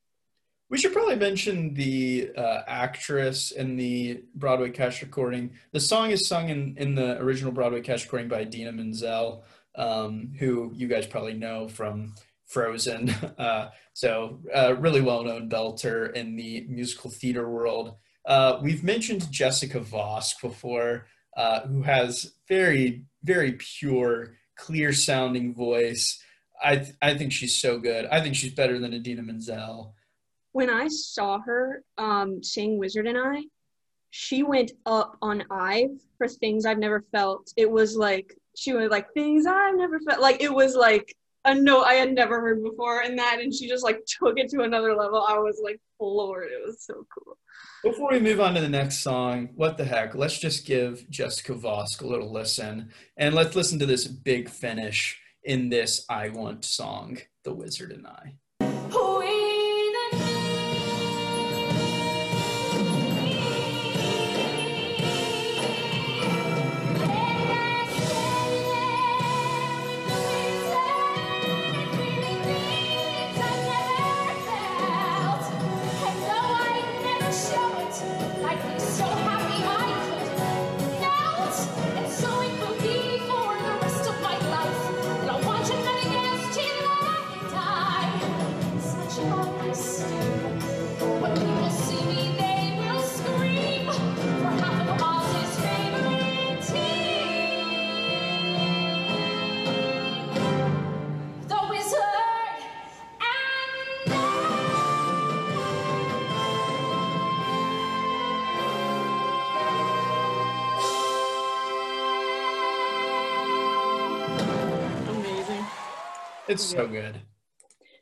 We should probably mention the uh, actress in the Broadway cast recording. The song is sung in, in the original Broadway cast recording by Idina Menzel, um, who you guys probably know from Frozen. (laughs) Uh, so, uh, really well known belter in the musical theater world. Uh, we've mentioned Jessica Vosk before, uh, who has very, very pure, clear sounding voice. I, th- I think she's so good. I think she's better than Idina Menzel. When I saw her um, sing Wizard and I, she went up on Ive for things I've never felt. It was like, she was like, things I've never felt. Like, it was like a note I had never heard before and that. And she just like took it to another level. I was like floored. It was so cool. Before we move on to the next song, what the heck? Let's just give Jessica Vosk a little listen. And let's listen to this big finish in this I Want song, The Wizard and I. I It's so good.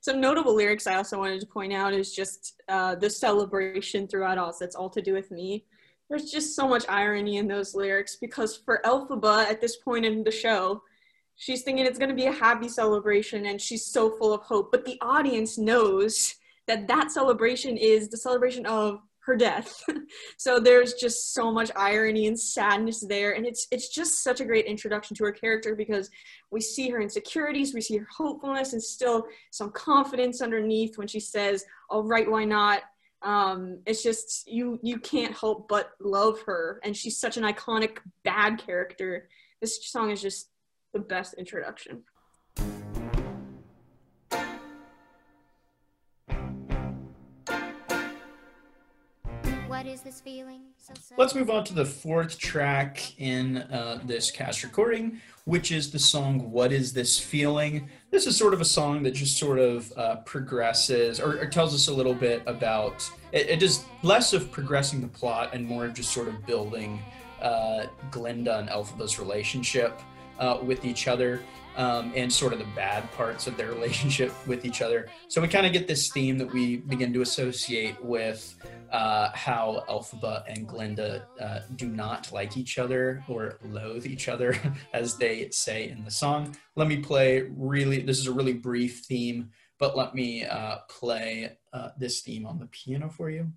Some notable lyrics I also wanted to point out is just uh, the celebration throughout all. So it's all to do with me. There's just so much irony in those lyrics because for Elphaba at this point in the show, she's thinking it's going to be a happy celebration and she's so full of hope. But the audience knows that that celebration is the celebration of her death. (laughs) so there's just so much irony and sadness there and it's it's just such a great introduction to her character because we see her insecurities, we see her hopefulness and still some confidence underneath when she says, "All right, why not?" Um, it's just you you can't help but love her and she's such an iconic bad character. This song is just the best introduction. What is this feeling? So Let's move on to the fourth track in uh, this cast recording, which is the song What Is This Feeling? This is sort of a song that just sort of uh, progresses or, or, tells us a little bit about it, it is less of progressing the plot and more of just sort of building uh, Glinda and Elphaba's relationship uh, with each other. Um, and sort of the bad parts of their (laughs) relationship with each other. So we kind of get this theme that we begin to associate with uh, how Elphaba and Glinda uh, do not like each other or loathe each other, (laughs) as they say in the song. Let me play really, this is a really brief theme, but let me uh, play uh, this theme on the piano for you.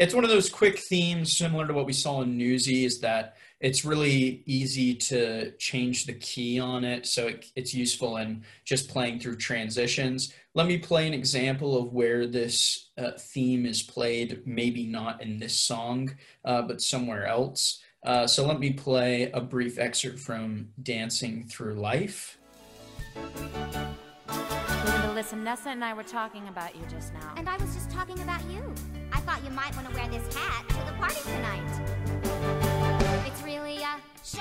It's one of those quick themes similar to what we saw in Newsies that it's really easy to change the key on it. So it, it's useful in just playing through transitions. Let me play an example of where this uh, theme is played, maybe not in this song, uh, but somewhere else. Uh, so let me play a brief excerpt from Dancing Through Life. listen, Nessa and I were talking about you just now. And I was just talking about you. I thought you might want to wear this hat to the party tonight.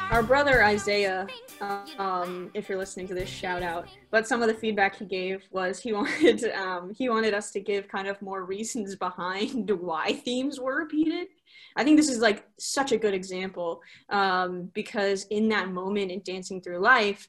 Our brother Isaiah, um, if you're listening to this, shout out. But some of the feedback he gave was he (laughs) wanted um, he wanted us to give kind of more reasons behind (laughs) why themes were repeated. I think this is like such a good example um, because in that moment in Dancing Through Life,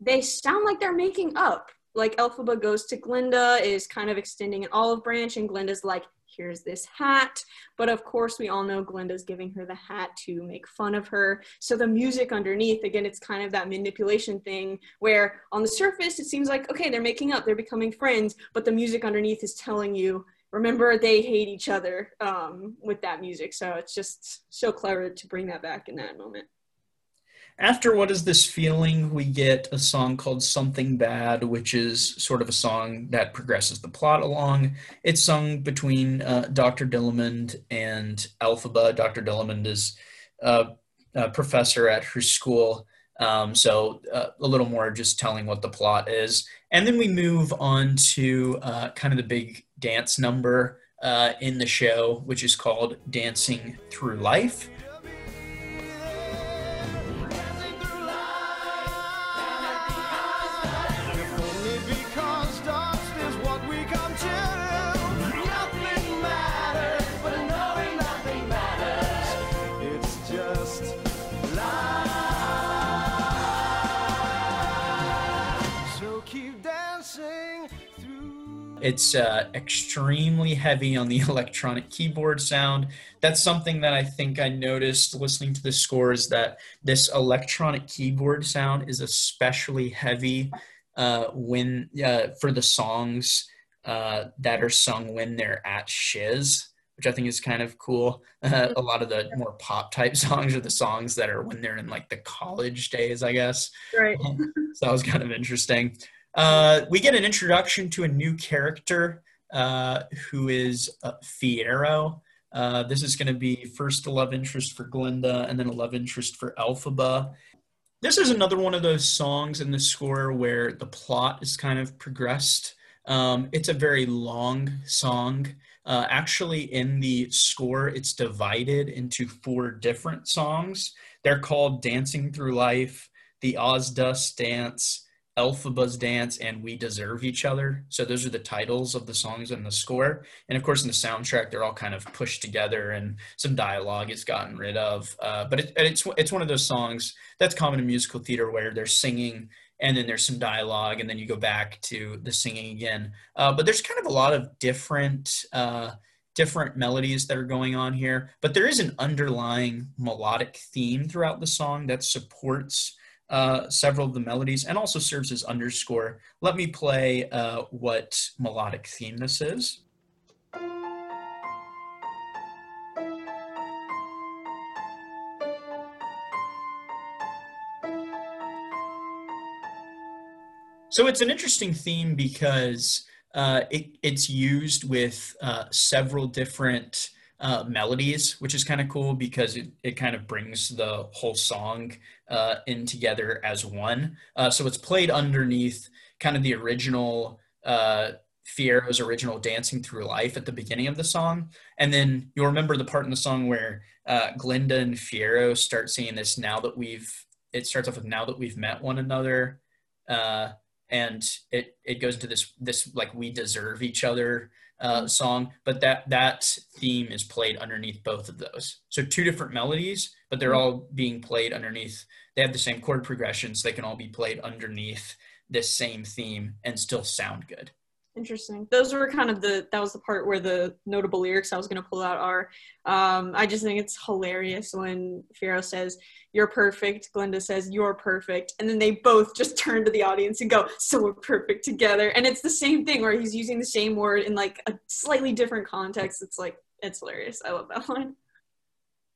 they sound like they're making up. Like Elphaba goes to Glinda, is kind of extending an olive branch, and Glinda's like, here's this hat. But of course, we all know Glinda's giving her the hat to make fun of her. So the music underneath, again, it's kind of that manipulation thing where on the surface, it seems like, okay, they're making up, they're becoming friends, but the music underneath is telling you, remember, they hate each other um, with that music. So it's just so clever to bring that back in that moment. After What Is This Feeling, we get a song called Something Bad, which is sort of a song that progresses the plot along. It's sung between uh, Dr. Dillamond and Elphaba. Dr. Dillamond is a, a professor at her school, um, so uh, a little more just telling what the plot is. And then we move on to uh, kind of the big dance number uh, in the show, which is called Dancing Through Life. It's uh, extremely heavy on the (laughs) electronic keyboard sound. That's something that I think I noticed listening to the scores that this electronic keyboard sound is especially heavy uh, when uh, for the songs uh, that are sung when they're at shiz, which I think is kind of cool. (laughs) A lot of the more pop type songs are the songs that are when they're in like the college days, I guess. Right. (laughs) so that was kind of interesting. Uh, we get an introduction to a new character uh, who is uh, Fiyero. Uh, this is going to be first love interest for Glinda and then a love interest for Elphaba. This is another one of those songs in the score where the plot is kind of progressed. Um, it's a very long song. Uh, actually, in the score, it's divided into four different songs. They're called Dancing Through Life, the Oz Dust Dance, Elphaba's Dance and We Deserve Each Other. So those are the titles of the songs in the score. And of course, in the soundtrack, they're all kind of pushed together and some dialogue is gotten rid of. Uh, but it, it's, it's one of those songs that's common in musical theater where they're singing and then there's some dialogue and then you go back to the singing again. Uh, but there's kind of a lot of different. Uh, different melodies that are going on here, but there is an underlying melodic theme throughout the song that supports uh, several of the melodies and also serves as underscore. Let me play uh, what melodic theme this is. So it's an interesting theme because uh, it, it's used with uh, several different uh, melodies, which is kind of cool because it, it kind of brings the whole song uh, in together as one. Uh, so it's played underneath kind of the original uh, Fiyero's original Dancing Through Life at the beginning of the song. And then you'll remember the part in the song where uh, Glinda and Fiyero start singing this now that we've, it starts off with now that we've met one another. Uh, and it it goes into this this like we deserve each other uh, song, but that that theme is played underneath both of those. So two different melodies, but they're mm. all being played underneath. They have the same chord progressions. So they can all be played underneath this same theme and still sound good. Interesting. Those were kind of the that was the part where the notable lyrics I was going to pull out are. Um, I just think it's hilarious when Fiyero says "You're perfect," Glinda says "You're perfect," and then they both just (laughs) turn to the audience and go, "So we're perfect together." And it's the same thing where he's using the same word in like a slightly different context. It's like it's hilarious. I love that (laughs) line.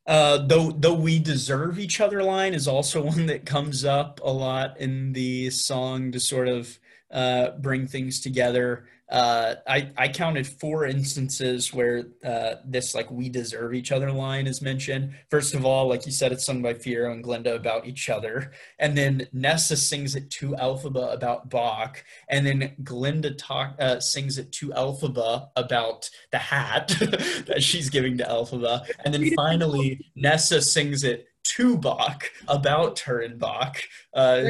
Uh, though though we deserve each other line is also (laughs) one that comes up a lot in the song to sort of uh, bring things together. Uh, I, I counted four instances where uh, this like we deserve each other line is mentioned. First of all, like you said, it's sung by Fiyero and Glinda about each other, and then Nessa sings it to Elphaba about Boq, and then Glinda talk uh, sings it to Elphaba about the hat (laughs) that she's giving to Elphaba, and then finally Nessa sings it to Boq about her and Boq. Uh,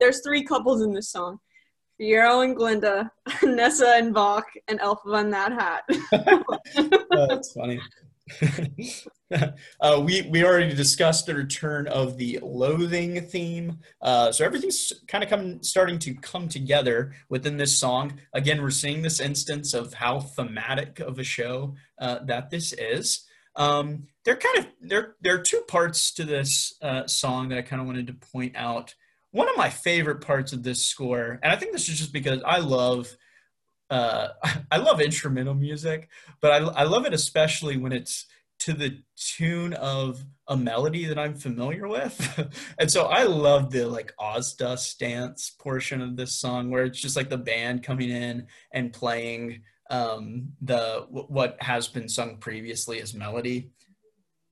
there's three couples in this song. Fiyero and Glinda, (laughs) Nessa and Boq, and Elphaba in that hat. oh, (laughs) (laughs) that's funny. uh, we we already discussed the return of the loathing theme, uh, so everything's kind of coming starting to come together within this song. Again, we're seeing this instance of how thematic of a show uh, that this is. Um, there kind of there there are two parts to this uh, song that I kind of wanted to point out one of my favorite parts of this score, and I think this is just because I love uh, (laughs) I love instrumental music, but I, I love it especially when it's to the tune of a melody that I'm familiar with. (laughs) and so I love the like Ozdust dance portion of this song where it's just like the band coming in and playing um, the what has been sung previously as melody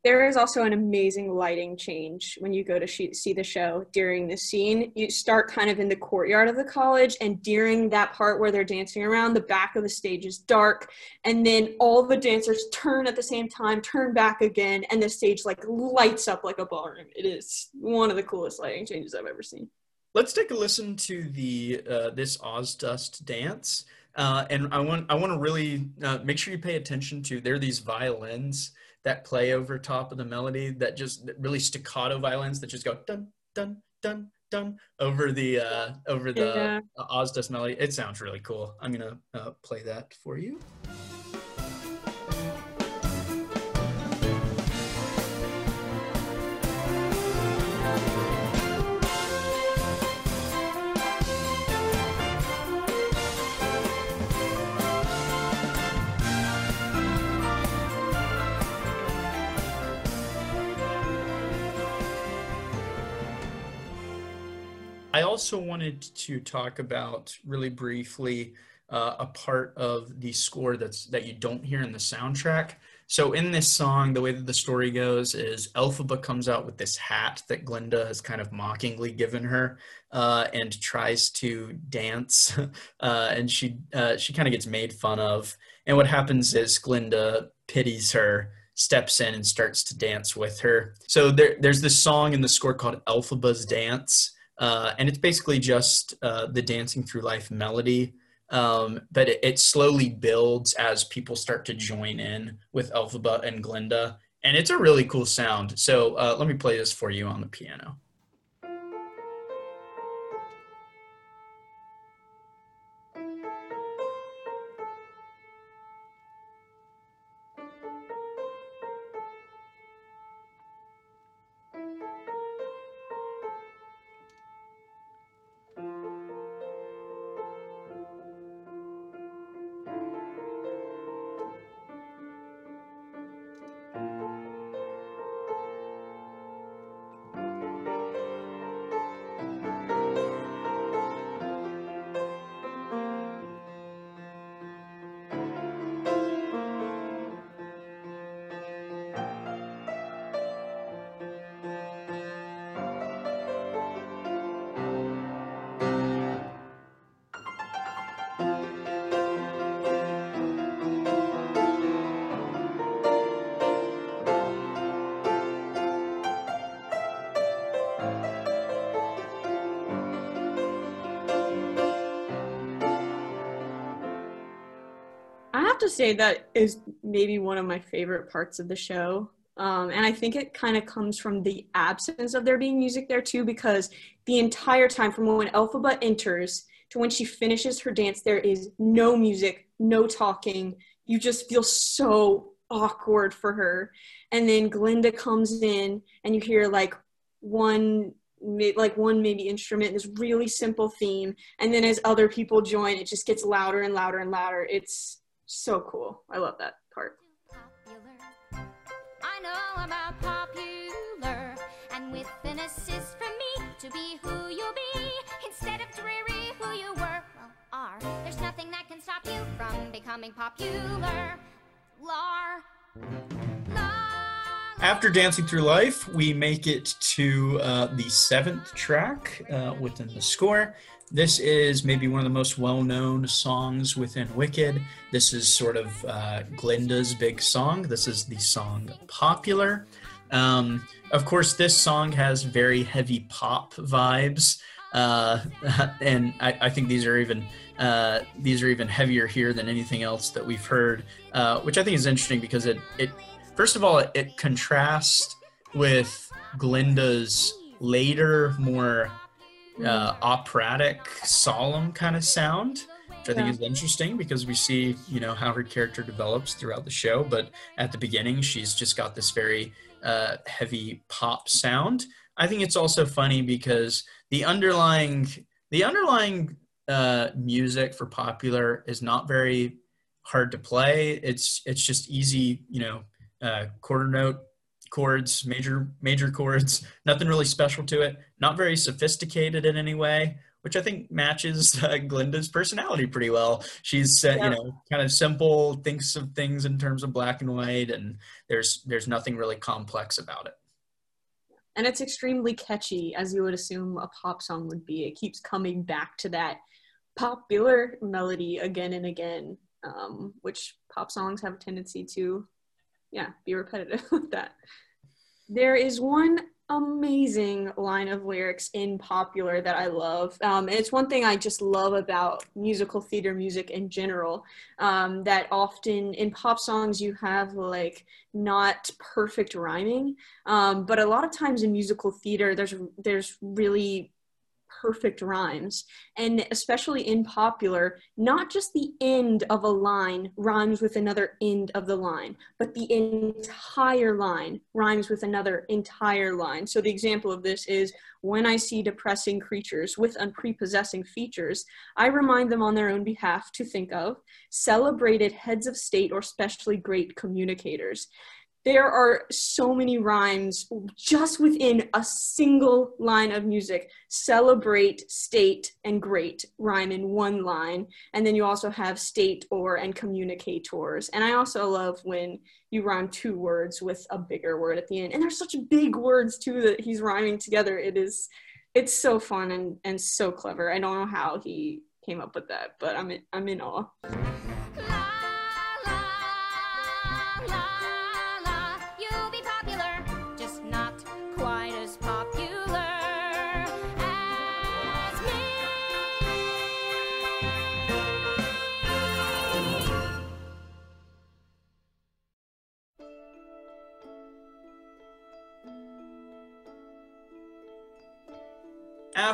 there is also an amazing lighting change when you go to see the show during the scene. You start kind of in the courtyard of the college, and during that part where they're dancing around, the back of the stage is dark, and then all the dancers turn at the same time, turn back again, and the stage like lights up like a ballroom. It is one of the coolest lighting changes I've ever seen. Let's take a listen to the uh, this Ozdust dance. Uh, and I want I want to really uh, make sure you pay attention to there are these violins that play over top of the melody that just really staccato violins that just go dun dun dun dun over the uh, over the yeah. Ozdust melody. It sounds really cool. I'm gonna uh, play that for you. I also wanted to talk about really briefly uh, a part of the score that's that you don't hear in the soundtrack. So in this song, the way that the story goes is Elphaba comes out with this hat that Glinda has kind of mockingly given her, uh, and tries to dance, (laughs) uh, and she uh, she kind of gets made fun of. And what happens is Glinda pities her, steps in, and starts to dance with her. So there, there's this song in the score called Elphaba's Dance uh, and it's basically just uh, the dancing through life melody. Um, but it, it slowly builds as people start to join in with Elphaba and Glinda, and it's a really cool sound. So uh, let me play this for you on the piano. Say that is maybe one of my favorite parts of the show. Um, and I think it kind of comes from the absence of there being music there too, because the entire time from when Elphaba enters to when she finishes her dance, there is no music, no talking. You just feel so awkward for her. And then Glinda comes in and you hear like one like one maybe instrument this really simple theme and then as other people join it just gets louder and louder and louder it's so cool i love that part popular. I know about popular, and with an assist from me to be who you'll be instead of dreary who you were. Well, are there's nothing that can stop you from becoming popular. Lar. Lar. After Dancing Through Life, we make it to uh, the seventh track uh, within the score. This is maybe one of the most well known songs within Wicked. This is sort of uh, Glinda's big song. This is the song Popular. Um, of course, this song has very heavy pop vibes. Uh, (laughs) and I, I think these are even uh, these are even heavier here than anything else that we've heard, uh, which I think is interesting because it it first of all, it, it contrasts with Glinda's later, more uh, operatic, solemn kind of sound, which I think Yeah. is interesting because we see, you know, how her character develops throughout the show. But at the beginning, she's just got this very uh, heavy pop sound. I think it's also funny because the underlying the underlying uh, music for popular is not very hard to play. It's it's just easy, you know, uh, quarter note chords, major major chords. Nothing really special to it. Not very sophisticated in any way, which I think matches (laughs) uh, Glinda's personality pretty well. She's uh, Yeah. you know kind of simple, thinks of things in terms of black and white, and there's there's nothing really complex about it. and it's extremely catchy as you would assume a pop song would be it keeps coming back to that popular melody again and again um, which pop songs have a tendency to yeah be repetitive (laughs) with that. There is one amazing line of lyrics in popular that i love um, and it's one thing i just love about musical theater music in general um, that often in pop songs you have like not perfect rhyming um, but a lot of times in musical theater there's there's really perfect rhymes. And especially in popular not just the end of a line rhymes with another end of the line but the entire line rhymes with another entire line. So the example of this is when i see depressing creatures with unprepossessing features i remind them on their own behalf to think of celebrated heads of state or specially great communicators there are so many rhymes just within a single line of music. Celebrate, state, and great rhyme in one line. And then you also have state or and communicators. And I also love when you rhyme two words with a bigger word at the end. And they're such big words too that he's rhyming together. It is it's so fun and, and so clever. I don't know how he came up with that, but I'm in, I'm in awe.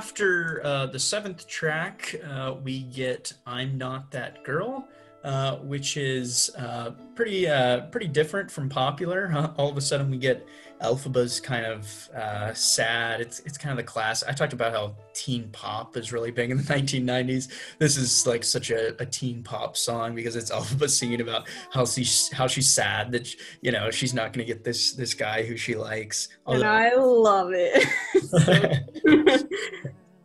After uh, the seventh track, uh, we get "I'm Not That Girl," uh, which is uh, pretty uh, pretty different from popular. Huh? (laughs) All of a sudden, we get Elphaba's kind of uh, sad. It's it's kind of the class. I talked about how teen pop is really big in the (laughs) 1990s. This is like such a, a teen pop song because it's (laughs) Elphaba singing about how she's how she's sad that she, you know she's not going to get this this guy who she likes. and I love it.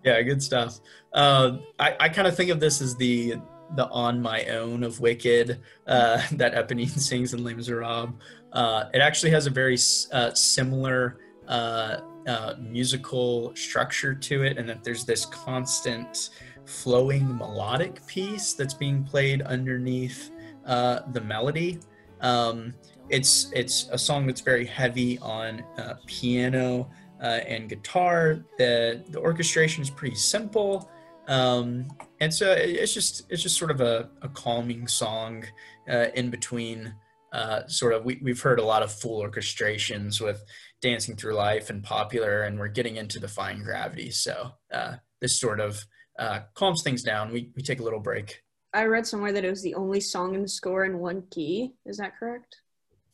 yeah, good stuff. Uh, I I kind of think of this as the the on my own of Wicked uh, (laughs) that Eponine (laughs) sings in Les Miserables. Uh, it actually has a very uh, similar uh, uh, musical structure to it, and that there's this constant flowing melodic piece that's being played underneath uh, the melody. Um, it's it's a song that's very heavy on piano and guitar. The the orchestration is pretty simple. Um, and so it's just it's just sort of a, a calming song uh, in between uh, sort of we, we've heard a lot of full orchestrations with dancing through life and popular and we're getting into defying gravity. So uh, this sort of uh, calms things down. We, we take a little break. I read somewhere that it was the only song in the score in one key. Is that correct?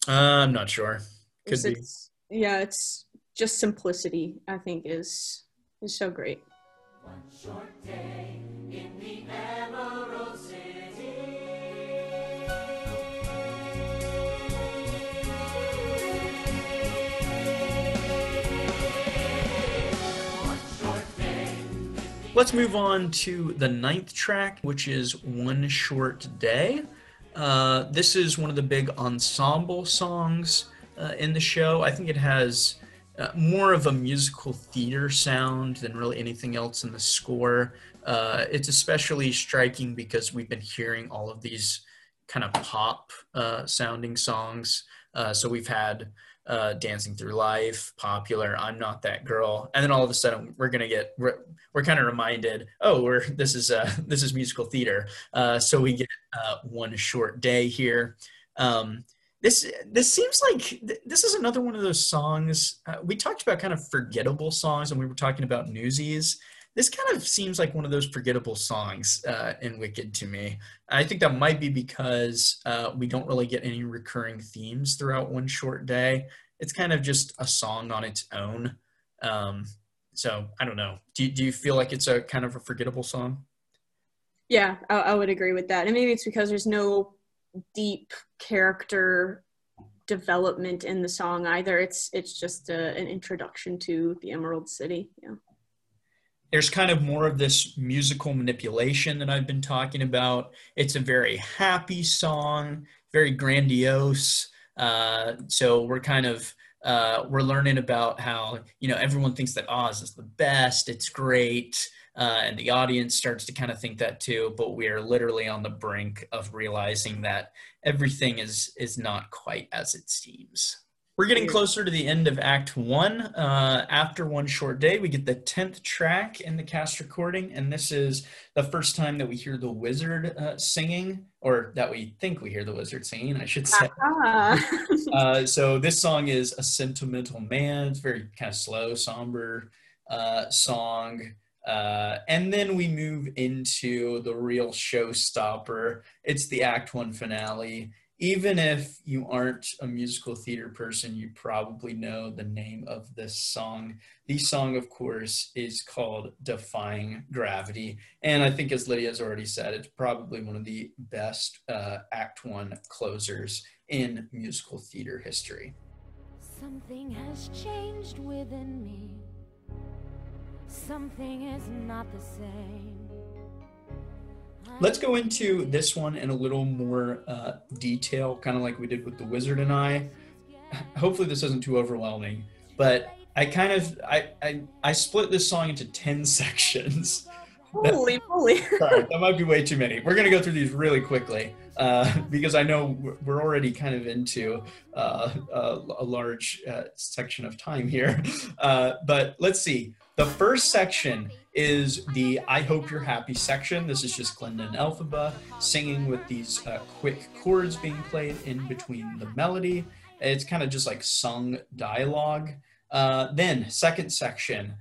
Uh, i'm not sure. Could be. it's, yeah it's just simplicity i think is is so great Let's move on to the ninth track, which is One Short Day. Uh, this is one of the big ensemble songs uh, in the show. I think it has uh, more of a musical theater sound than really anything else in the score. Uh, it's especially striking because we've been hearing all of these kind of pop uh, sounding songs. Uh, so we've had uh, Dancing Through Life, Popular, I'm Not That Girl, and then all of a sudden we're gonna get we're, we're kind of reminded, oh, we're this is uh, (laughs) this is musical theater. so we get one short day here. Um, this this seems like this is another one of those songs uh, we talked about kind of forgettable songs and we were talking about newsies. This kind of seems like one of those forgettable songs uh, in wicked to me. I think that might be because uh, we don't really get any recurring themes throughout one short day. It's kind of just a song on its own. Um, so i don't know. Do, do you feel like it's a kind of a forgettable song? Yeah I, I would agree with that. And maybe it's because there's no deep character development in the song either. It's it's just a, an introduction to the Emerald City. Yeah. There's kind of more of this musical manipulation that I've been talking about. It's a very happy song, very grandiose. Uh, so we're kind of uh, we're learning about how you know everyone thinks that Oz is the best. It's great uh, and the audience starts to kind of think that too. But we are literally on the brink of realizing that everything is is not quite as it seems. We're getting closer to the end of Act One. Uh, after one short day, we get the tenth track in the cast recording, and this is the first time that we hear the wizard uh, singing, or that we think we hear the wizard singing, I should say. (laughs) uh, so this song is a sentimental man. It's very kind of slow, somber uh, song. Uh, and then we move into the real showstopper. It's the Act One finale. Even if you aren't a musical theater person, you probably know the name of this song. The song, of course, is called Defying Gravity. And I think, as Lydia has already said, it's probably one of the best uh, Act One closers in musical theater history. Something has changed within me something is not the same. Let's go into this one in a little more uh, detail, kind of like we did with the Wizard and I. Hopefully, this isn't too overwhelming, but I kind of I I, I split this song into ten (laughs) sections. Holy moly! Sorry, that might be way too many. We're gonna go through these really quickly uh, (laughs) because I know we're already kind of into uh, a, a, large uh, section of time here. (laughs) Uh, but let's see. The first section is the I Hope You're Happy section. This is just Glinda and Elphaba singing with these uh, quick chords being played in between the melody. It's kind of just like sung dialogue. Then, second section,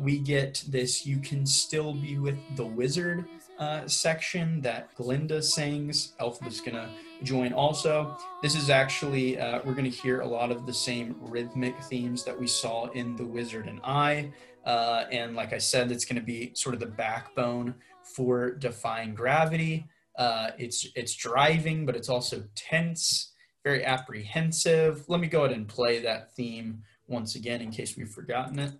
we get this You Can Still Be With the Wizard uh, section that Glinda sings. Elphaba's going to join also. This is actually, uh, we're going to hear a lot of the same rhythmic themes that we saw in The Wizard and I. Uh, and like I said, it's going to be sort of the backbone for Defying Gravity. Uh, it's it's driving, but it's also tense, very apprehensive. Let me go ahead and play that theme once again in case we've forgotten it.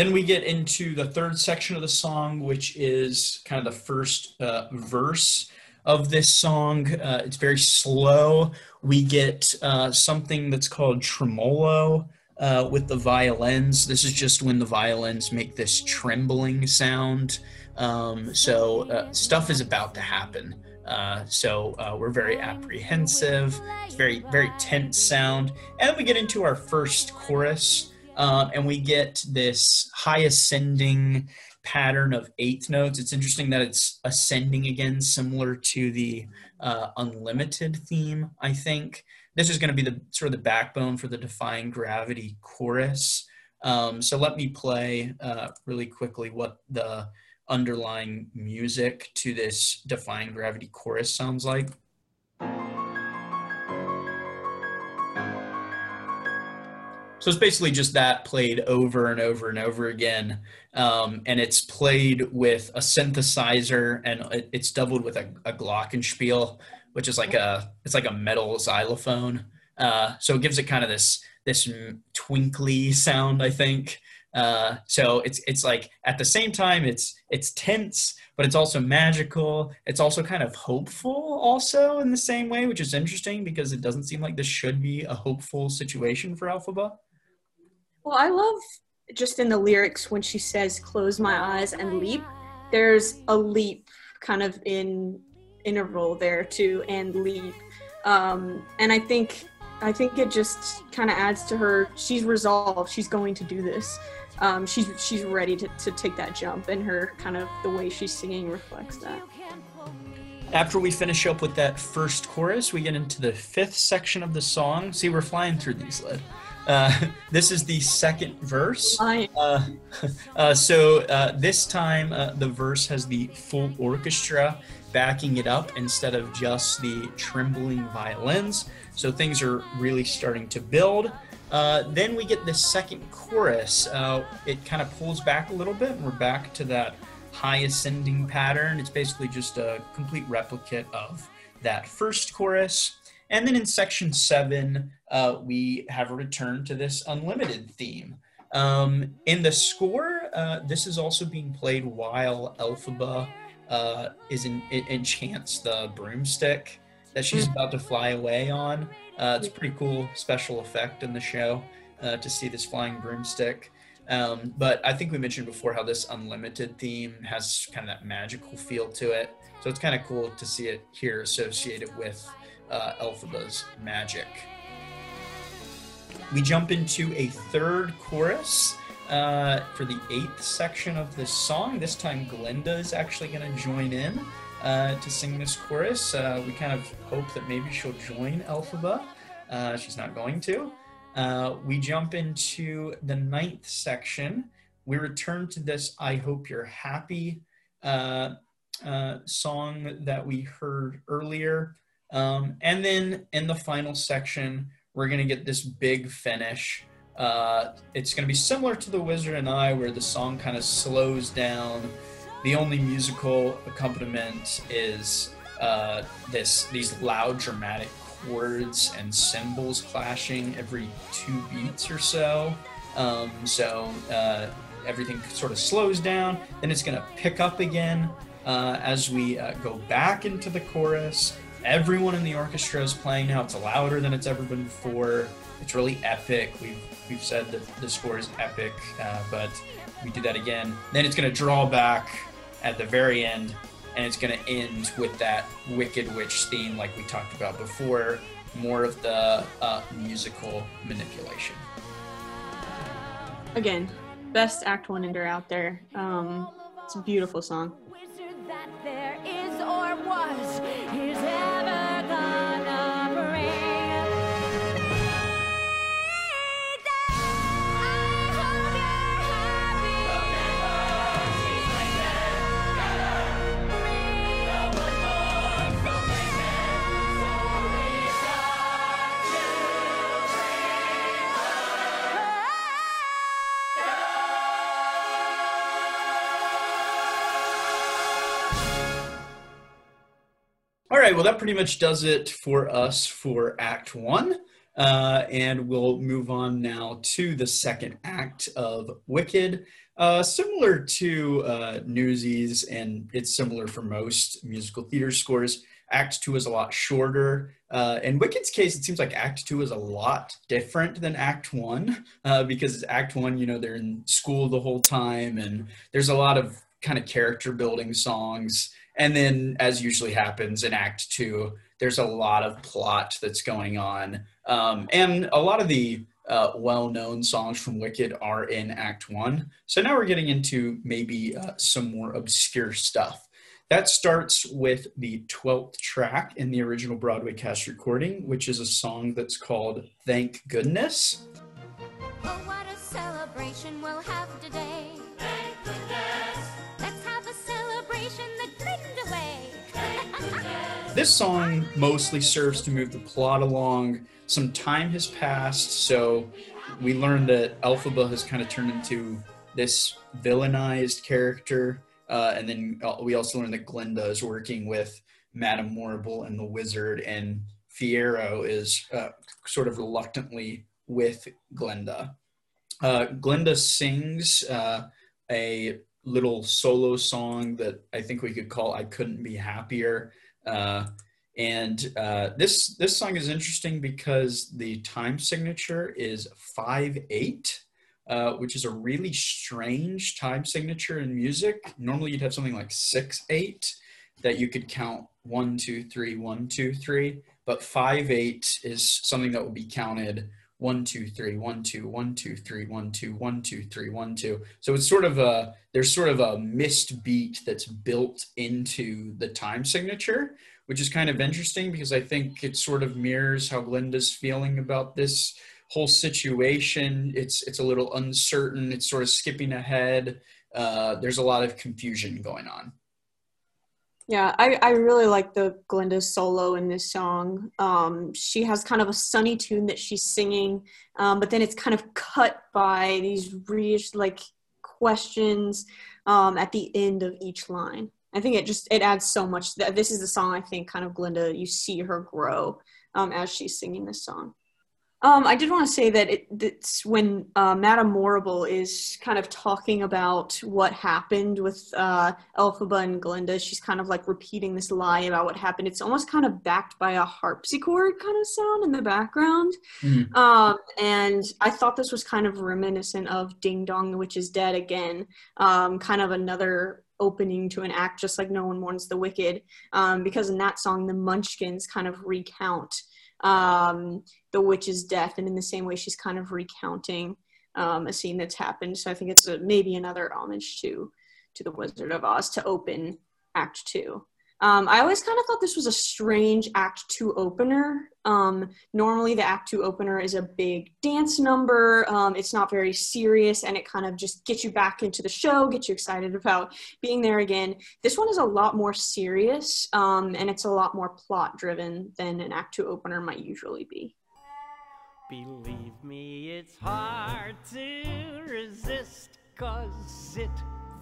Then we get into the third section of the song, which is kind of the first uh, verse of this song. Uh, it's very slow. We get uh, something that's called tremolo uh, with the violins. This is just when the violins make this trembling sound. Um, so uh, stuff is about to happen. Uh, so uh, we're very apprehensive. It's very very tense sound, and we get into our first chorus, uh, and we get this high ascending pattern of eighth notes. It's interesting that it's ascending again, similar to the uh, unlimited theme. I think this is going to be the sort of the backbone for the defying gravity chorus. Um, so let me play uh, really quickly what the underlying music to this defying gravity chorus sounds like. So it's basically just that played over and over and over again. Um, and it's played with a synthesizer and it's doubled with a, a glockenspiel, which is like a, it's like a metal xylophone. Uh, so it gives it kind of this, this twinkly sound, I think. Uh, so it's it's like at the same time it's it's tense, but it's also magical. It's also kind of hopeful, also in the same way, which is interesting because it doesn't seem like this should be a hopeful situation for Elphaba. Well, I love just in the lyrics when she says "close my eyes and leap." There's a leap kind of in interval there too, and leap, um, and I think I think it just kind of adds to her. She's resolved. She's going to do this um, she's she's ready to, to take that jump and her kind of the way she's singing reflects that after we finish up with that first chorus we get into the fifth section of the song see we're flying through these led uh, (laughs) this is the second verse uh, (laughs) uh, so uh, this time uh, the verse has the full orchestra backing it up instead of just the trembling violins so things are really starting to build uh, then we get the second chorus. Uh, it kind of pulls back a little bit, and we're back to that high ascending pattern. It's basically just a complete replicate of that first chorus. And then in section seven, uh, we have a return to this unlimited theme. Um, in the score, uh, this is also being played while Elphaba uh, is in, in, enchants the broomstick that she's hmm. about to fly away on. Uh, it's a pretty cool special effect in the show uh, to see this flying broomstick. Um, but I think we mentioned before how this unlimited theme has kind of that magical feel to it. So it's kind of cool to see it here associated with uh, Elphaba's magic. We jump into a third chorus uh, for the eighth section of this song. This time, Glinda is actually going to join in uh, to sing this chorus. Uh, we kind of hope that maybe she'll join Elphaba. Uh, she's not going to. Uh, we jump into the ninth section. We return to this I Hope You're Happy song that we heard earlier. Um, and then in the final section, we're going to get this big finish. it's going to be similar to The Wizard and I, where the song kind of slows down the only musical accompaniment is uh, this these loud dramatic chords and cymbals clashing every two beats or so. Um, so uh, everything sort of slows down. Then it's going to pick up again uh, as we uh, go back into the chorus. Everyone in the orchestra is playing now. It's louder than it's ever been before. It's really epic. We've we've said that the score is epic, uh, but we do that again. Then it's going to draw back at the very end, and it's going to end with that Wicked Witch theme, like we talked about before, more of the uh, musical manipulation. Again, best Act One ender out there. Um, it's a beautiful song that there is or was is ever gonna right, well, that pretty much does it for us for Act One. Uh, and we'll move on now to the second act of Wicked. Uh, similar to uh, Newsies, and it's similar for most musical theater scores. Act Two is a lot shorter. Uh, in Wicked's case, it seems like Act Two is a lot different than Act One uh, because Act One, you know, they're in school the whole time, and there's a lot of kind of character building songs. And then, as usually happens in Act Two, there's a lot of plot that's going on, um, and a lot of the uh, well-known songs from Wicked are in Act One. So now we're getting into maybe uh, some more obscure stuff. That starts with the 12th track in the original Broadway cast recording, which is a song that's called Thank Goodness. Oh, This song mostly serves to move the plot along. Some time has passed, so we learned that Elphaba has kind of turned into this villainized character. Uh, and then uh, we also learned that Glinda is working with Madame Morrible and the wizard, and Fiyero is uh, sort of reluctantly with Glinda. Uh, Glinda sings uh, a little solo song that I think we could call "I Couldn't Be Happier," uh, and uh, this this song is interesting because the time signature is five eight, uh, which is a really strange time signature in music. Normally, you'd have something like six eight that you could count one two three one two three, but five eight is something that will be counted one two three one two one two three one two one two three one two. So it's sort of a there's sort of a missed beat that's built into the time signature which is kind of interesting because i think it sort of mirrors how glinda's feeling about this whole situation. It's it's a little uncertain. It's sort of skipping ahead. Uh, there's a lot of confusion going on Yeah, I, I really like the Glinda solo in this song. Um, she has kind of a sunny tune that she's singing, um, but then it's kind of cut by these re- like questions um, at the end of each line. I think it just it adds so much. That this is the song I think kind of Glinda. You see her grow um, as she's singing this song. Um, I did want to say that it, it's when uh, Madame Morrible is kind of talking about what happened with uh, Elphaba and Glinda. She's kind of like repeating this lie about what happened. It's almost kind of backed by a harpsichord kind of sound in the background. Mhm. Um, and I thought this was kind of reminiscent of Ding Dong, the Witch is Dead again. Um, kind of another opening to an act, just like No One Mourns the Wicked. Um, because in that song, the Munchkins kind of recount um, the witch's death, and in the same way, she's kind of recounting um, a scene that's happened. So I think it's a, maybe another homage to to the Wizard of Oz to open Act Two. Um, I always kind of thought this was a strange Act Two opener. Um, normally, the Act Two opener is a big dance number. Um, it's not very serious, and it kind of just gets you back into the show, gets you excited about being there again. This one is a lot more serious, um, and it's a lot more plot driven than an Act Two opener might usually be. Believe me, it's hard to resist, cause it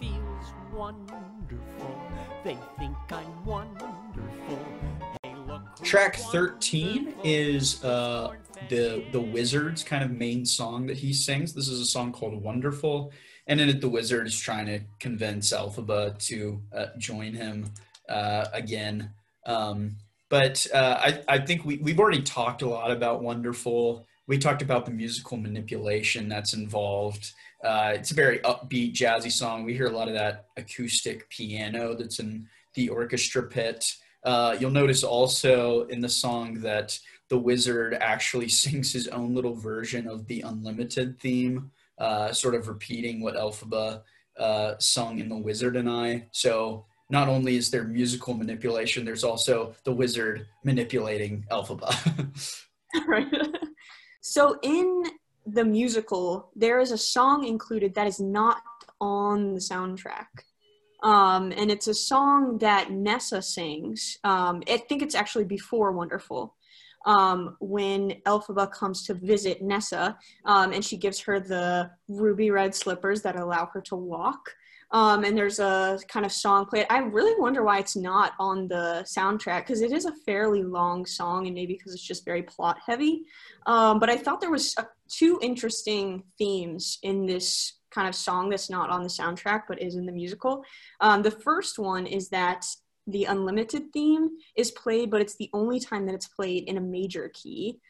feels wonderful. They think I'm wonderful. Hey, Track 13 wonderful. is uh, the the Wizard's kind of main song that he sings. This is a song called Wonderful, and in it the Wizard is trying to convince Elphaba to uh, join him uh, again. Um, but uh, I, I think we, we've already talked a lot about Wonderful. We talked about the musical manipulation that's involved. Uh, it's a very upbeat, jazzy song. We hear a lot of that acoustic piano that's in the orchestra pit. Uh, you'll notice also in the song that the wizard actually (laughs) sings his own little version of the Unlimited theme, uh, sort of repeating what Elphaba uh, sung in The Wizard and I. So not only is there musical manipulation, there's also the wizard manipulating Elphaba. right. (laughs) (laughs) so in the musical, there is a song included that is not on the soundtrack. Um, and it's a song that Nessa sings. Um, I think it's actually before Wonderful. Um, when Elphaba comes to visit Nessa, um, and she gives her the ruby red slippers that allow her to walk. Um, and there's a kind of song played. I really wonder why it's not on the soundtrack because it is a fairly long song, and maybe because it's just very plot heavy. Um, but I thought there was uh two interesting themes in this kind of song that's not on the soundtrack but is in the musical. Um, the first one is that the unlimited theme is played, but it's the only time that it's played in a major key.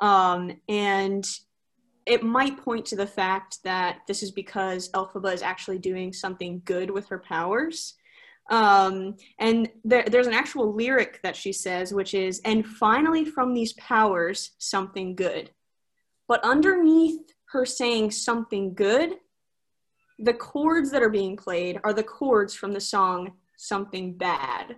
Um, and it might point to the fact that this is because Elphaba is actually doing something good with her powers. Um, and there, there's an actual lyric that she says, which is, and finally from these powers, something good. But underneath her saying something good, the chords that are being played are the chords from the song Something Bad,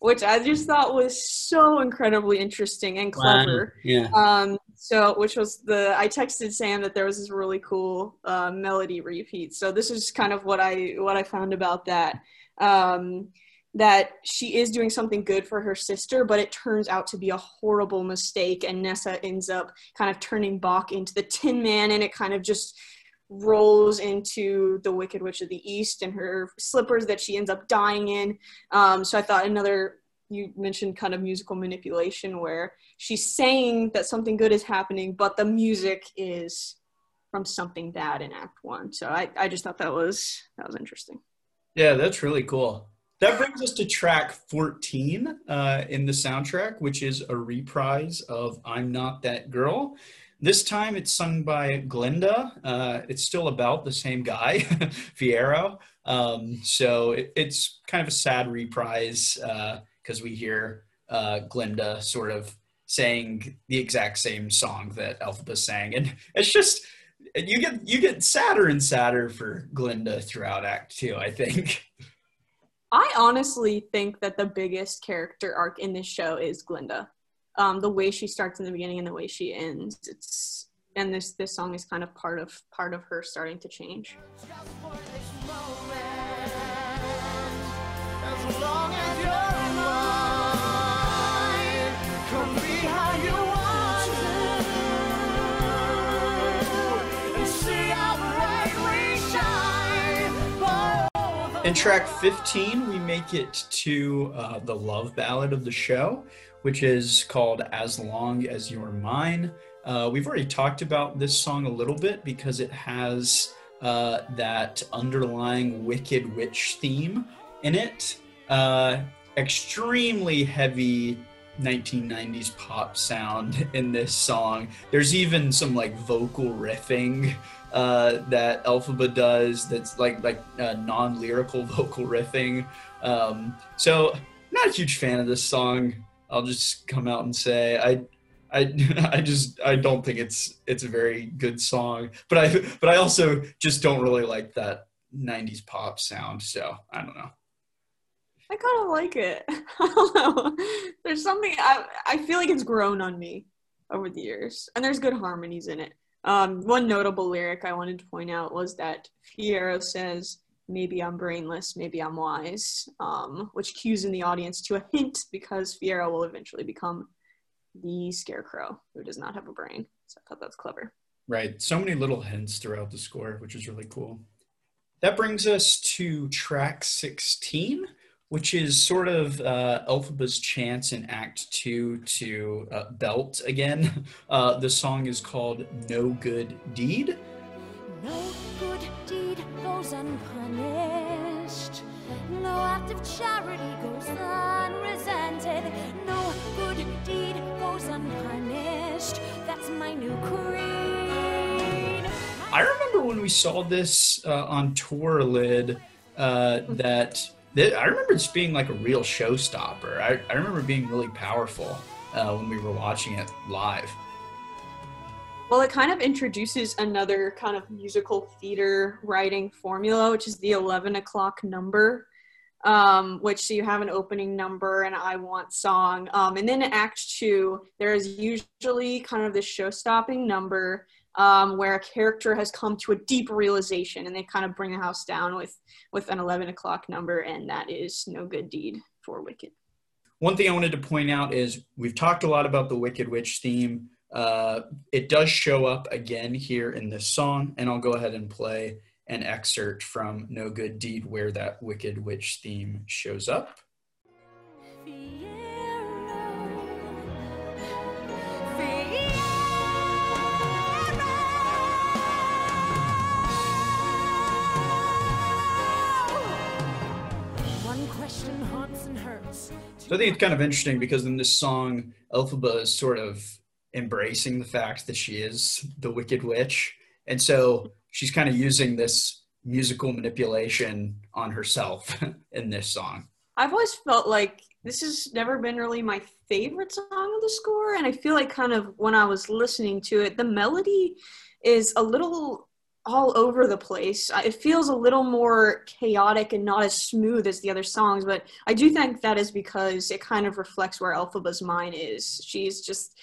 which I just thought was so incredibly interesting and clever. Yeah. Um, so, which was the I texted Sam that there was this really cool uh, melody repeat. So this is kind of what I what I found about that. Um, that she is doing something good for her sister, but it turns out to be a horrible mistake, and Nessa ends up kind of turning Boq into the Tin Man, and it kind of just rolls into the Wicked Witch of the East and her slippers that she ends up dying in. Um, so I thought another you mentioned kind of musical manipulation where she's saying that something good is happening, but the music is from something bad in Act One. So I, I just thought that was that was interesting. Yeah, that's really cool. That brings us to track 14 uh, in the soundtrack, which is a reprise of I'm Not That Girl. This time it's sung by Glinda. Uh, it's still about the same guy, (laughs) Fiyero. Um, so it, it's kind of a sad reprise because we hear uh, Glinda sort of saying the exact same song that Elphaba sang. And it's just, you get you get sadder and sadder for Glinda throughout Act Two, I think. (laughs) I honestly think that the biggest character arc in this show is Glinda. Um, the way she starts in the beginning and the way she ends. It's and this this song is kind of part of part of her starting to change. In track 15, we make it to uh, the love ballad of the show, which is called As Long as You're Mine. Uh, we've already talked about this song a little bit because it has uh, that underlying Wicked Witch theme in it. Uh, extremely heavy 1990s pop sound in this song. There's even some like vocal riffing uh, that Elphaba does that's like like uh, non-lyrical (laughs) vocal riffing. Um, so not a huge fan of this song. I'll just come out and say I I (laughs) I just I don't think it's it's a very good song. But I but I also just don't really like that 90s pop sound. So I don't know. I kind of like it. (laughs) I don't know. There's something I I feel like it's grown on me over the years, and there's good harmonies in it. Um, one notable lyric I wanted to point out was that Fiyero says, "Maybe I'm brainless, maybe I'm wise," um, which cues in the audience to a (laughs) hint because Fiyero will eventually become the Scarecrow, who does not have a brain. So I thought that's clever. Right. So many little hints throughout the score, which is really cool. That brings us to track 16, which is sort of uh, Elphaba's chance in Act Two to uh, belt again. (laughs) Uh, the song is called No Good Deed. No good deed goes unpunished. No act of charity goes unresented. No good deed goes unpunished. That's my new creed. I remember when we saw this uh, on tour lid uh, that, I remember this being like a real showstopper. I, I remember being really powerful uh, when we were watching it live. Well, it kind of introduces another kind of musical theater writing formula, which is the 11 o'clock number, um, which so you have an opening number and I want song. Um, and then Act Two, there is usually kind of this show stopping number um, where a character has come to a deep realization and they kind of bring the house down with, with an 11 o'clock number, and that is no good deed for Wicked. One thing I wanted to point out is we've talked a lot about the Wicked Witch theme. Uh, it does show up again here in this song, and I'll go ahead and play an excerpt from No Good Deed where that Wicked Witch theme shows up. One question haunts and hurts. So I think it's kind of interesting because in this song, Elphaba is sort of embracing the fact that she is the Wicked Witch. And so she's kind of using this musical manipulation on herself (laughs) in this song. I've always felt like this has never been really my favorite song of the score, and I feel like kind of when I was listening to it, the melody is a little all over the place. It feels a little more chaotic and not as smooth as the other songs, but I do think that is because it kind of reflects where Elphaba's mind is. She's just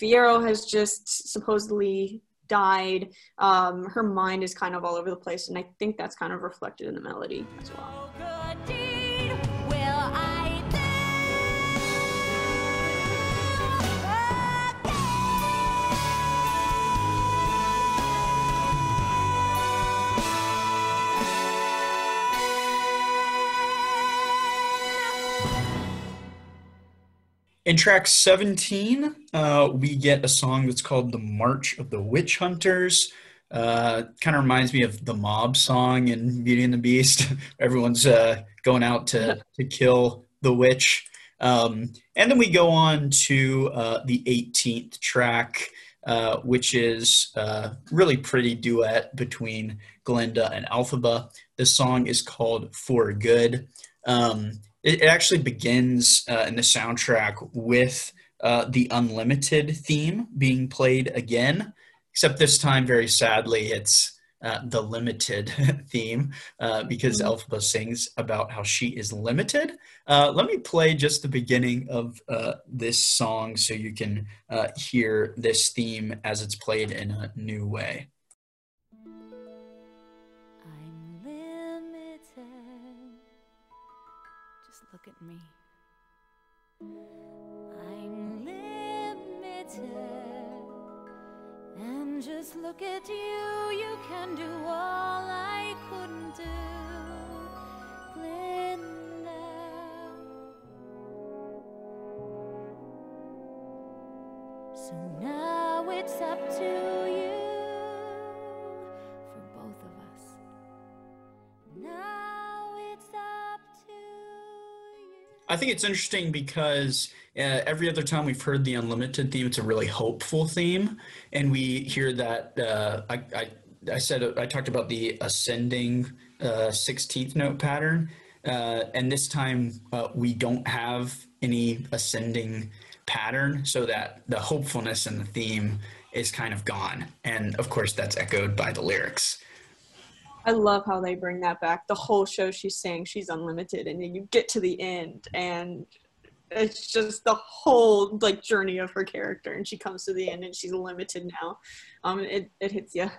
Fiyero has just supposedly died. Um, her mind is kind of all over the place, and I think that's kind of reflected in the melody as well. In track 17, uh, we get a song that's called The March of the Witch Hunters. Uh, kind of reminds me of the mob song in Beauty and the Beast. (laughs) Everyone's uh, going out to, to kill the witch. Um, and then we go on to uh, the 18th track, uh, which is a really pretty duet between Glinda and Elphaba. This song is called For Good. Um, it, it actually begins uh, in the soundtrack with uh, the Unlimited theme being played again, except this time, very sadly, it's uh, the Limited (laughs) theme uh, because Elphaba sings about how she is limited. Uh, let me play just the beginning of uh, this song so you can uh, hear this theme as it's played in a new way. At me. I'm limited. And just look at you, you can do all I couldn't do. Glinda. So now it's up to you I think it's interesting because uh, every other time we've heard the Unlimited theme, it's a really hopeful theme, and we hear that. Uh, I, I I said I talked about the ascending uh, sixteenth note pattern, uh, and this time uh, we don't have any ascending pattern, so that the hopefulness in the theme is kind of gone, and of course that's echoed by the lyrics. I love how they bring that back. The whole show she's saying she's unlimited, and then you get to the end, and it's just the whole like journey of her character, and she comes to the end, and she's limited now. Um, it it hits you.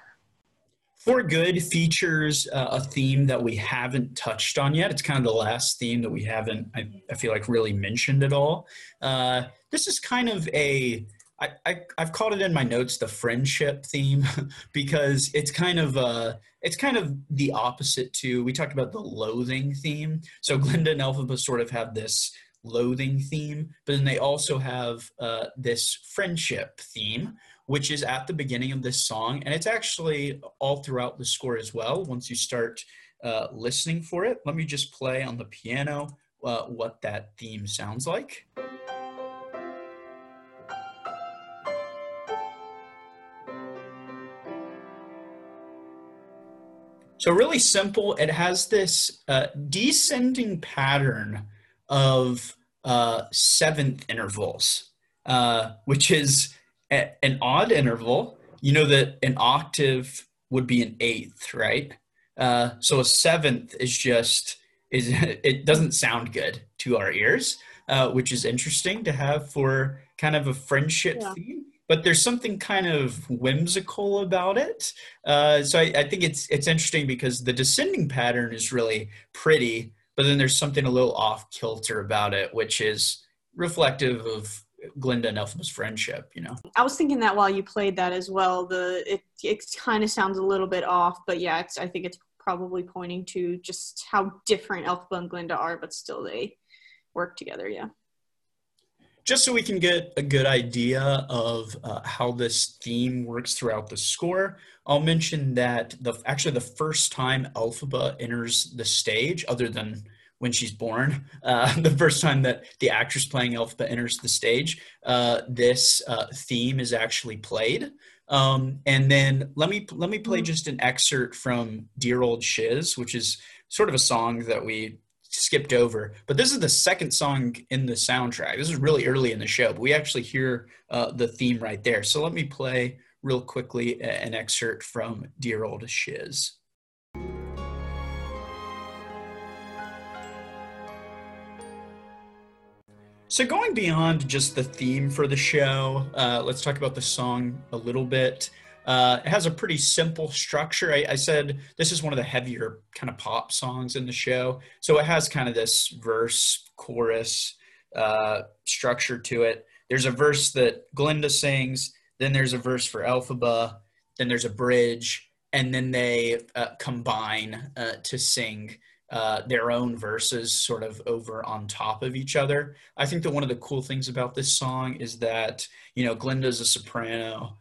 For Good features uh, a theme that we haven't touched on yet. It's kind of the last theme that we haven't, I, I feel like, really mentioned at all. Uh, this is kind of a, I, I, I've called it in my notes the friendship theme (laughs) because it's kind of uh, it's kind of the opposite to we talked about the loathing theme. So Glinda and Elphaba sort of have this loathing theme, but then they also have uh, this friendship theme, which is at the beginning of this song, and it's actually all throughout the score as well. Once you start uh, listening for it, let me just play on the piano uh, what that theme sounds like. So really simple. It has this uh, descending pattern of uh, seventh intervals, uh, which is a- an odd interval. You know that an octave would be an eighth, right? Uh, so a seventh is just is (laughs) it doesn't sound good to our ears, uh, which is interesting to have for kind of a friendship Yeah. theme. But there's something kind of whimsical about it. Uh, so I, I think it's it's interesting because the descending pattern is really pretty, but then there's something a little off kilter about it, which is reflective of Glinda and Elphaba's friendship. You know. I was thinking that while you played that as well. The it it kind of sounds a little bit off, but yeah, I think it's probably pointing to just how different Elphaba and Glinda are, but still they work together. Yeah. Just so we can get a good idea of uh, how this theme works throughout the score, I'll mention that the actually the first time Elphaba enters the stage, other than when she's born, (laughs) uh, the first time that the actress playing Elphaba enters the stage, uh, this uh, theme is actually played. Um, and then let me let me play just an excerpt from "Dear Old Shiz," which is sort of a song that we skipped over. But this is the second song in the soundtrack. This is really early in the show, but we actually hear uh, the theme right there. So let me play real quickly an excerpt from "Dear Old Shiz." So going beyond just the theme for the show, uh, let's talk about the song a little bit. Uh, it has a pretty simple structure. I, I, said this is one of the heavier kind of pop songs in the show, so it has kind of this verse chorus uh, structure to it. There's a verse that Glinda sings, then there's a verse for Elphaba, then there's a bridge, and then they uh, combine uh, to sing uh, their own verses sort of over on top of each other. I think that one of the cool things about this song is that, you know, Glinda's a soprano,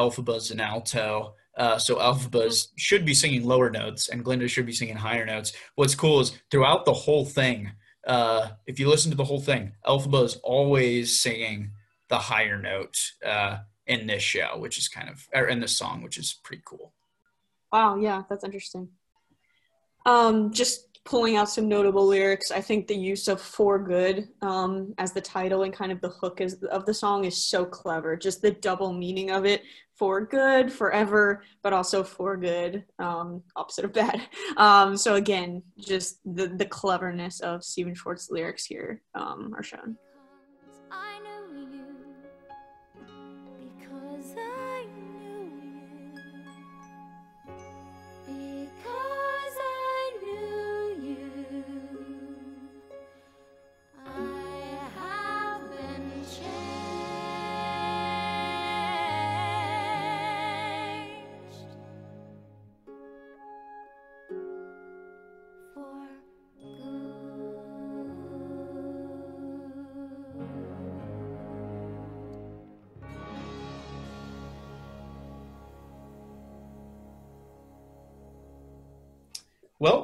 Elphaba's and alto. Uh, so Elphaba's should be singing lower notes and Glinda should be singing higher notes. What's cool is throughout the whole thing, uh, if you listen to the whole thing, Elphaba is always singing the higher note uh, in this show, which is kind of, or in this song, which is pretty cool. Wow, yeah, that's interesting. Um, just pulling out some notable lyrics. I think the use of "for good" um, as the title and kind of the hook is, of the song is so clever. Just the double meaning of it: for good, forever, but also for good, um, opposite of bad. (laughs) Um, so again, just the the cleverness of Stephen Schwartz's lyrics here um, are shown.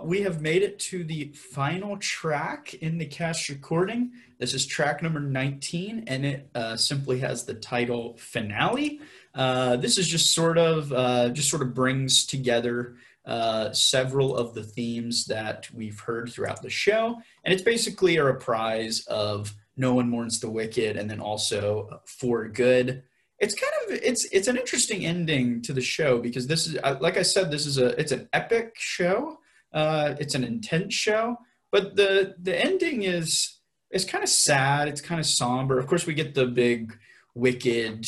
We have made it to the final track in the cast recording. This is track number 19, and it uh, simply has the title Finale. Uh, this is just sort of uh, just sort of brings together uh, several of the themes that we've heard throughout the show, and it's basically a reprise of No One Mourns the Wicked, and then also For Good it's kind of it's it's an interesting ending to the show because this is like I said this is a it's an epic show uh, it's an intense show, but the the ending is is kind of sad. It's kind of somber. Of course, we get the big wicked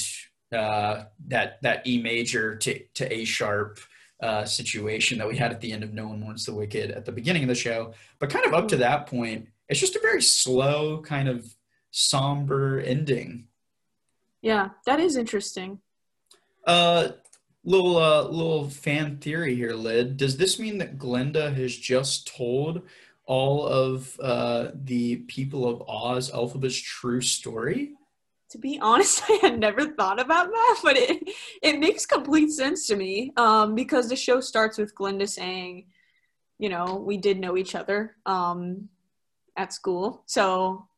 uh, that that E major to to A sharp uh, situation that we had at the end of No One Wants the Wicked at the beginning of the show. But kind of up to that point, it's just a very slow kind of somber ending. Yeah, that is interesting. Uh, little uh, little fan theory here, Lid. Does this mean that Glinda has just told all of uh, the people of Oz Elphaba's true story? To be honest, (laughs) I had never thought about that, but it it makes complete sense to me um, because the show starts with Glinda saying, you know, we did know each other um, at school, so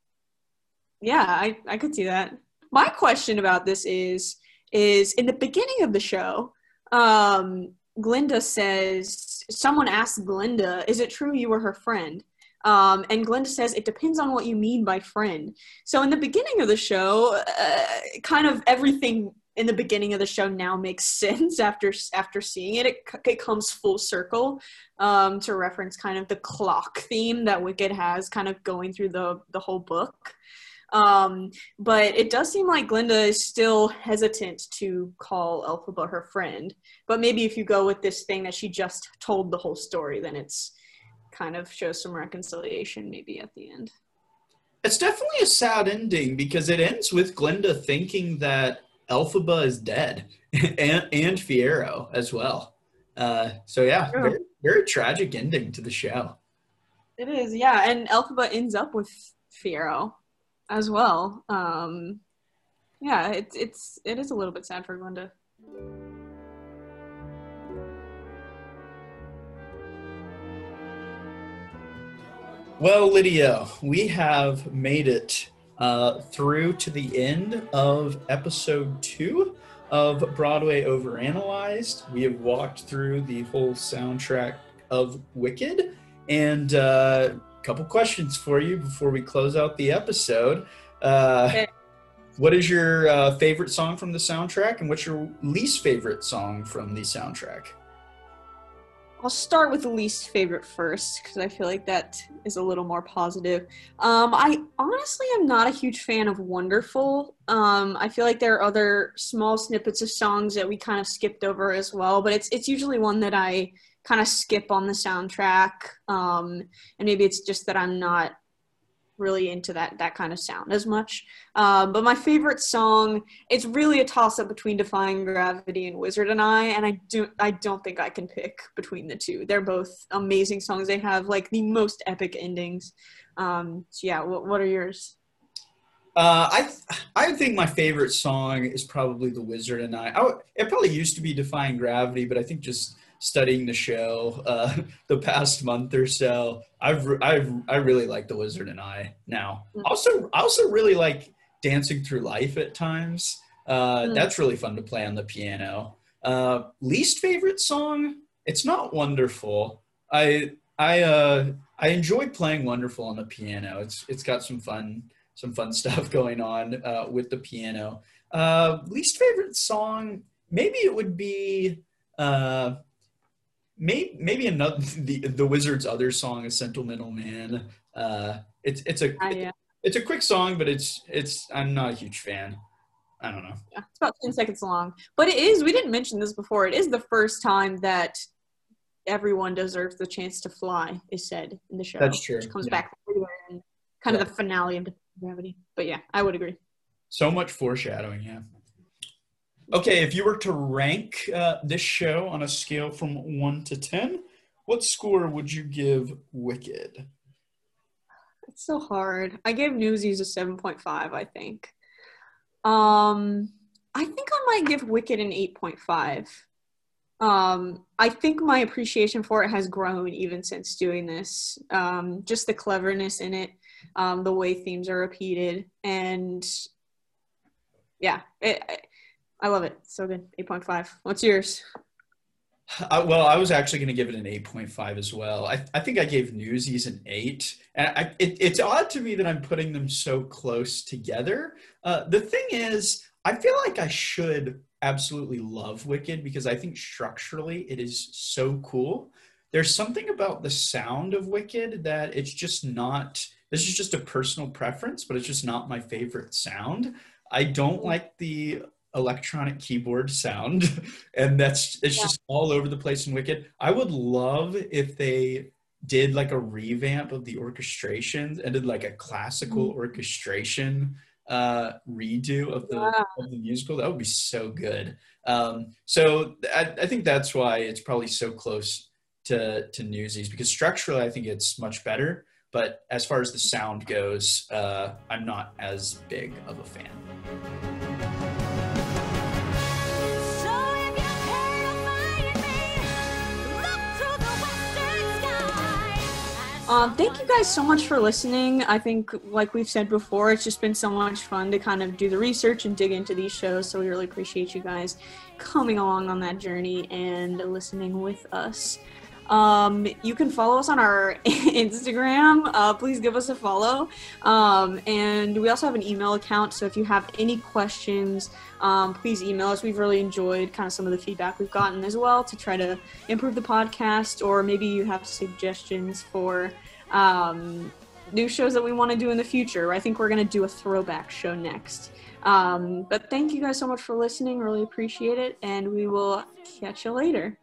yeah, I I could see that. My question about this is is in the beginning of the show, um, Glinda says, someone asked Glinda, is it true you were her friend? Um, and Glinda says, it depends on what you mean by friend. So in the beginning of the show, uh, kind of everything in the beginning of the show now makes (laughs) sense after after seeing it. It, it comes full circle um, to reference kind of the clock theme that Wicked has kind of going through the the whole book. Um, but it does seem like Glinda is still hesitant to call Elphaba her friend. But maybe if you go with this thing that she just told the whole story, then it's kind of shows some reconciliation maybe at the end. It's definitely a sad ending because it ends with Glinda thinking that Elphaba is dead (laughs) and, and Fiyero as well. Uh, so yeah, very, very tragic ending to the show. It is, yeah. And Elphaba ends up with Fiyero as well. Um, yeah, it's it's it is a little bit sad for Glinda. Well, Lydia, we have made it uh, through to the end of episode two of Broadway Overanalyzed. We have walked through the whole soundtrack of Wicked, and uh, couple questions for you before we close out the episode. Uh, Okay. What is your uh, favorite song from the soundtrack, and what's your least favorite song from the soundtrack? I'll start with the least favorite first because I feel like that is a little more positive. Um, I honestly am not a huge fan of Wonderful. Um, I feel like there are other small snippets of songs that we kind of skipped over as well, but it's it's usually one that I kind of skip on the soundtrack. Um, and maybe it's just that I'm not really into that that kind of sound as much. Um, but my favorite song, it's really a toss up between Defying Gravity and Wizard and I, and I do I don't think I can pick between the two. They're both amazing songs. They have like the most epic endings. Um, so yeah, what, what are yours? Uh, I th- I think my favorite song is probably The Wizard and I. I w- it probably used to be Defying Gravity, but I think just studying the show uh, (laughs) the past month or so, I've I've I really like The Wizard and I now. Mm. Also, I also really like Dancing Through Life at times. Uh, Mm. That's really fun to play on the piano. Uh, least favorite song? It's not Wonderful. I I uh, I enjoy playing Wonderful on the piano. It's it's got some fun some fun (laughs) stuff going on uh, with the piano. Uh, least favorite song? Maybe it would be uh, maybe maybe another the the Wizard's other song, "A Sentimental Man." Uh, it's it's a Uh, yeah, it's a quick song, but it's it's I'm not a huge fan. I don't know. yeah, it's about ten seconds long, but it is. We didn't mention this before. It is the first time that everyone deserves the chance to fly. Is said in the show. That's true, Which comes yeah. back kind of the finale of Gravity. But yeah, I would agree. So much foreshadowing, yeah. Okay, if you were to rank uh, this show on a scale from one to ten, what score would you give Wicked? It's so hard. I gave Newsies a 7.5, I think. Um, I think I might give Wicked an 8.5. Um, I think my appreciation for it has grown even since doing this. Um, just the cleverness in it, um, the way themes are repeated, and yeah, it, I- love it. So good. 8.5. What's yours? I, well, I was actually going to give it an 8.5 as well. I, I think I gave Newsies an 8. And I, it, it's odd to me that I'm putting them so close together. Uh, the thing is, I feel like I should absolutely love Wicked because I think structurally it is so cool. There's something about the sound of Wicked that it's just not, this is just a personal preference, but it's just not my favorite sound. I don't like the electronic keyboard sound (laughs) and that's it's Yeah. just all over the place in wicked. I would love if they did like a revamp of the orchestration and did like a classical orchestration uh redo of the Yeah. of the musical. That would be so good. Um so I, I think that's why it's probably so close to to newsies because structurally i think it's much better. But as far as the sound goes uh i'm not as big of a fan Um, thank you guys so much for listening. I think, like we've said before, it's just been so much fun to kind of do the research and dig into these shows. So we really appreciate you guys coming along on that journey and listening with us. Um, you can follow us on our (laughs) Instagram. Uh, please give us a follow. Um, and we also have an email account. So if you have any questions, um, please email us. We've really enjoyed kind of some of the feedback we've gotten as well to try to improve the podcast, or maybe you have suggestions for um, new shows that we want to do in the future. I think we're going to do a throwback show next. Um, but thank you guys so much for listening. Really appreciate it. And we will catch you later.